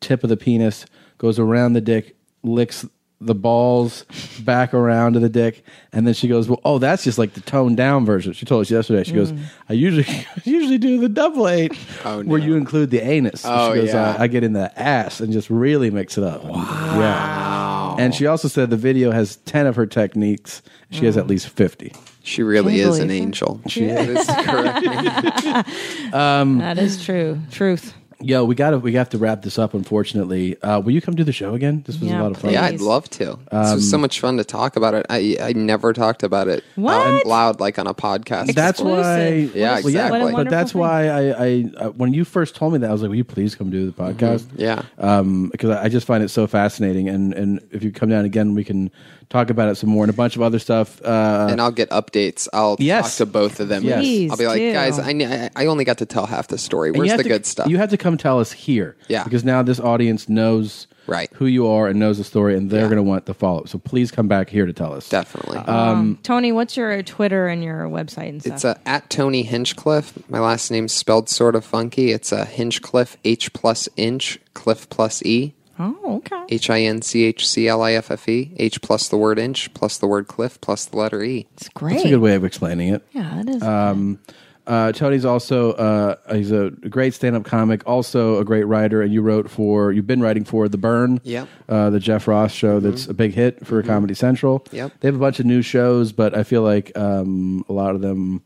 Speaker 1: tip of the penis goes around the dick, licks the balls back around to the dick, and then she goes, "Well, oh, that's just like the toned down version." She told us yesterday. She goes,
Speaker 3: Mm.
Speaker 1: "I usually usually do the double eight,
Speaker 3: Oh,
Speaker 1: where you include the anus."
Speaker 3: Oh,
Speaker 1: she goes,
Speaker 3: yeah.
Speaker 1: uh, "I get in the ass and just really mix it up." Wow. Yeah. And she also said the video has ten of her techniques. She has at least fifty.
Speaker 3: She really
Speaker 2: Can you
Speaker 3: is an
Speaker 2: believe it?
Speaker 3: angel.
Speaker 1: She
Speaker 3: That is correct.
Speaker 1: Um,
Speaker 2: that is true. Truth.
Speaker 1: Yo, we got to we have to wrap this up. Unfortunately, uh, will you come do the show again? This was
Speaker 2: Yeah,
Speaker 1: a lot of fun.
Speaker 3: Yeah, I'd love to. this was so
Speaker 1: Um,
Speaker 3: much fun to talk about it. I I never talked about it
Speaker 2: What?
Speaker 3: out loud like on a podcast.
Speaker 1: That's
Speaker 3: before.
Speaker 1: why,
Speaker 3: Yeah,
Speaker 1: well, yeah,
Speaker 3: exactly.
Speaker 1: but that's why I, I, uh, when you first told me that, I was like, "Will you please come do the podcast?"
Speaker 3: Yeah.
Speaker 1: um, because I I just find it so fascinating, and and if you come down again, we can talk about it some more and a bunch of other stuff. Uh,
Speaker 3: and I'll get updates. I'll
Speaker 1: Yes.
Speaker 3: talk to both of them.
Speaker 1: Yes.
Speaker 2: Please
Speaker 3: I'll be like,
Speaker 2: do.
Speaker 3: guys, I, I I only got to tell half the story. Where's the
Speaker 1: to-
Speaker 3: good stuff?
Speaker 1: You have to come tell us here,
Speaker 3: Yeah.
Speaker 1: because now this audience knows
Speaker 3: Right.
Speaker 1: who you are and knows the story, and they're going to want the follow up. So please come back here to tell us.
Speaker 3: Definitely.
Speaker 1: Um,
Speaker 2: Tony, what's your Twitter and your website and stuff?
Speaker 3: It's uh, at Tony Hinchcliffe. My last name's spelled sort of funky. It's a Hinchcliffe, H plus inch, Cliff plus E.
Speaker 2: oh, okay.
Speaker 3: H I N C H C L I F F E. H plus the word inch, plus the word cliff, plus the letter E.
Speaker 2: It's great.
Speaker 1: That's a good way of explaining it.
Speaker 2: Yeah, it is.
Speaker 1: Um, uh, Tony's also uh, he's a great stand-up comic, also a great writer, and you wrote for you've been writing for The Burn,
Speaker 3: Yep.
Speaker 1: uh, the Jeff Ross show that's a big hit for Comedy Central.
Speaker 3: Yep.
Speaker 1: they have a bunch of new shows, but I feel like um, a lot of them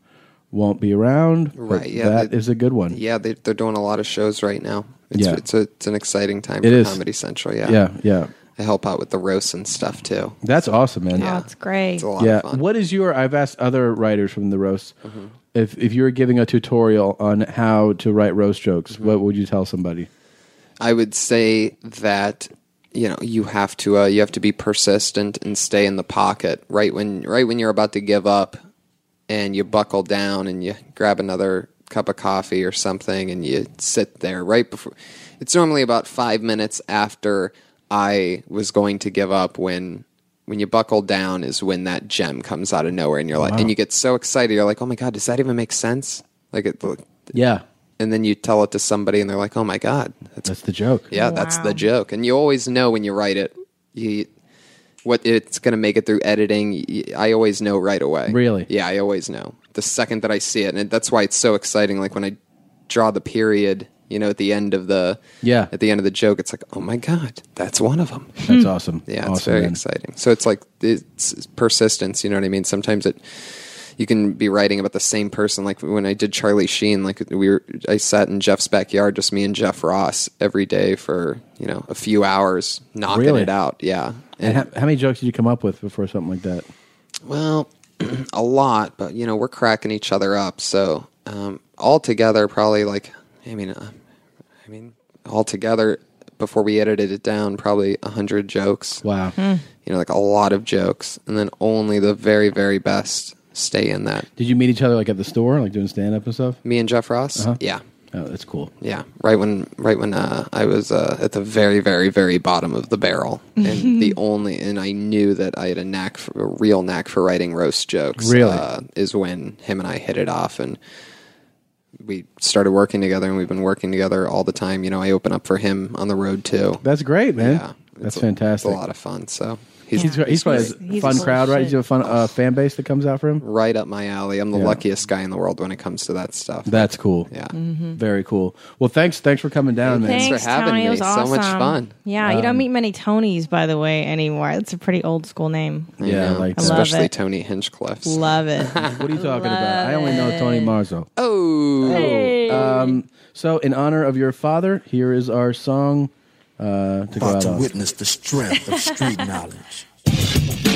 Speaker 1: won't be around.
Speaker 3: Right, yeah,
Speaker 1: that
Speaker 3: they-
Speaker 1: is a good one.
Speaker 3: Yeah, they, they're doing a lot of shows right now. It's,
Speaker 1: Yeah.
Speaker 3: it's, a, it's an exciting time
Speaker 1: It
Speaker 3: for
Speaker 1: is.
Speaker 3: Comedy Central. Yeah.
Speaker 1: Yeah, yeah.
Speaker 3: I help out with the roasts and stuff too.
Speaker 1: That's awesome, man.
Speaker 2: Oh, it's great.
Speaker 3: It's a lot
Speaker 1: yeah.
Speaker 3: of fun.
Speaker 1: What is your? I've asked other writers from the roast
Speaker 3: Mm-hmm.
Speaker 1: if if you were giving a tutorial on how to write roast jokes,
Speaker 3: Mm-hmm.
Speaker 1: what would you tell somebody?
Speaker 3: I would say that you know you have to uh, you have to be persistent and stay in the pocket right when right when you're about to give up and you buckle down and you grab another cup of coffee or something and you sit there right before it's normally about 5 minutes after I was going to give up when when you buckle down is when that gem comes out of nowhere and you're like
Speaker 1: Wow.
Speaker 3: and you get so excited you're like oh my god does that even make sense like it
Speaker 1: Yeah,
Speaker 3: and then you tell it to somebody and they're like oh my god that's,
Speaker 1: that's the joke.
Speaker 3: yeah that's the joke and you always know when you write it you what it's going to make it through editing I always know right away
Speaker 1: Really?
Speaker 3: yeah i always know the second that i see it and that's why it's so exciting like when i draw the period you know at the end of the
Speaker 1: Yeah.
Speaker 3: at the end of the joke it's like oh my god that's one of them
Speaker 1: That's awesome.
Speaker 3: yeah it's very
Speaker 1: man.
Speaker 3: exciting so it's like it's persistence you know what i mean sometimes it you can be writing about the same person like when i did charlie sheen like we were i sat in jeff's backyard just me and jeff ross every day for you know a few hours knocking
Speaker 1: Really?
Speaker 3: it out yeah
Speaker 1: And how, how many jokes did you come up with before something like that?
Speaker 3: well, a lot, but you know we're cracking each other up. So um, all together, probably like I mean, uh, I mean, all together before we edited it down, probably a hundred jokes.
Speaker 1: Wow,
Speaker 2: Hmm.
Speaker 3: you know, like a lot of jokes, and then only the very, very best stay in that.
Speaker 1: Did you meet each other like at the store, like doing stand up and stuff?
Speaker 3: Me and Jeff Ross,
Speaker 1: Uh-huh.
Speaker 3: yeah.
Speaker 1: Oh, that's cool.
Speaker 3: Yeah, right when right when uh, I was uh, at the very very very bottom of the barrel, and the only and I knew that I had a knack for a real knack for writing roast jokes.
Speaker 1: Really?
Speaker 3: uh, is when him and I hit it off, and we started working together, and we've been working together all the time. You know, I open up for him on the road too.
Speaker 1: That's great, man.
Speaker 3: Yeah,
Speaker 1: that's
Speaker 3: it's a-
Speaker 1: fantastic.
Speaker 3: It's a lot of fun. So
Speaker 1: He's, he's, he's probably has a
Speaker 3: He's
Speaker 1: fun
Speaker 3: full
Speaker 1: crowd, right?
Speaker 3: shit.
Speaker 1: He's a fun uh, fan base that comes out for him.
Speaker 3: right up my alley. I'm the
Speaker 1: Yeah.
Speaker 3: luckiest guy in the world when it comes to that stuff.
Speaker 1: That's cool.
Speaker 3: Yeah.
Speaker 1: Very cool. Well, thanks thanks for coming down, man.
Speaker 2: Thanks, Tony. It was awesome.
Speaker 3: So much fun.
Speaker 2: Yeah, you
Speaker 1: Um,
Speaker 2: don't meet many Tonys, by the way, anymore. It's a pretty old school name.
Speaker 3: I
Speaker 1: Yeah,
Speaker 3: know,
Speaker 1: like that.
Speaker 3: especially
Speaker 2: it.
Speaker 3: Tony Hinchcliffe's.
Speaker 2: Love it.
Speaker 1: What are you talking about? I only know Tony Marsco.
Speaker 3: Oh.
Speaker 2: Hey.
Speaker 1: Um, so, in honor of your father, here is our song uh, to go
Speaker 15: About
Speaker 1: out
Speaker 15: to
Speaker 1: on.
Speaker 15: witness the strength of street knowledge.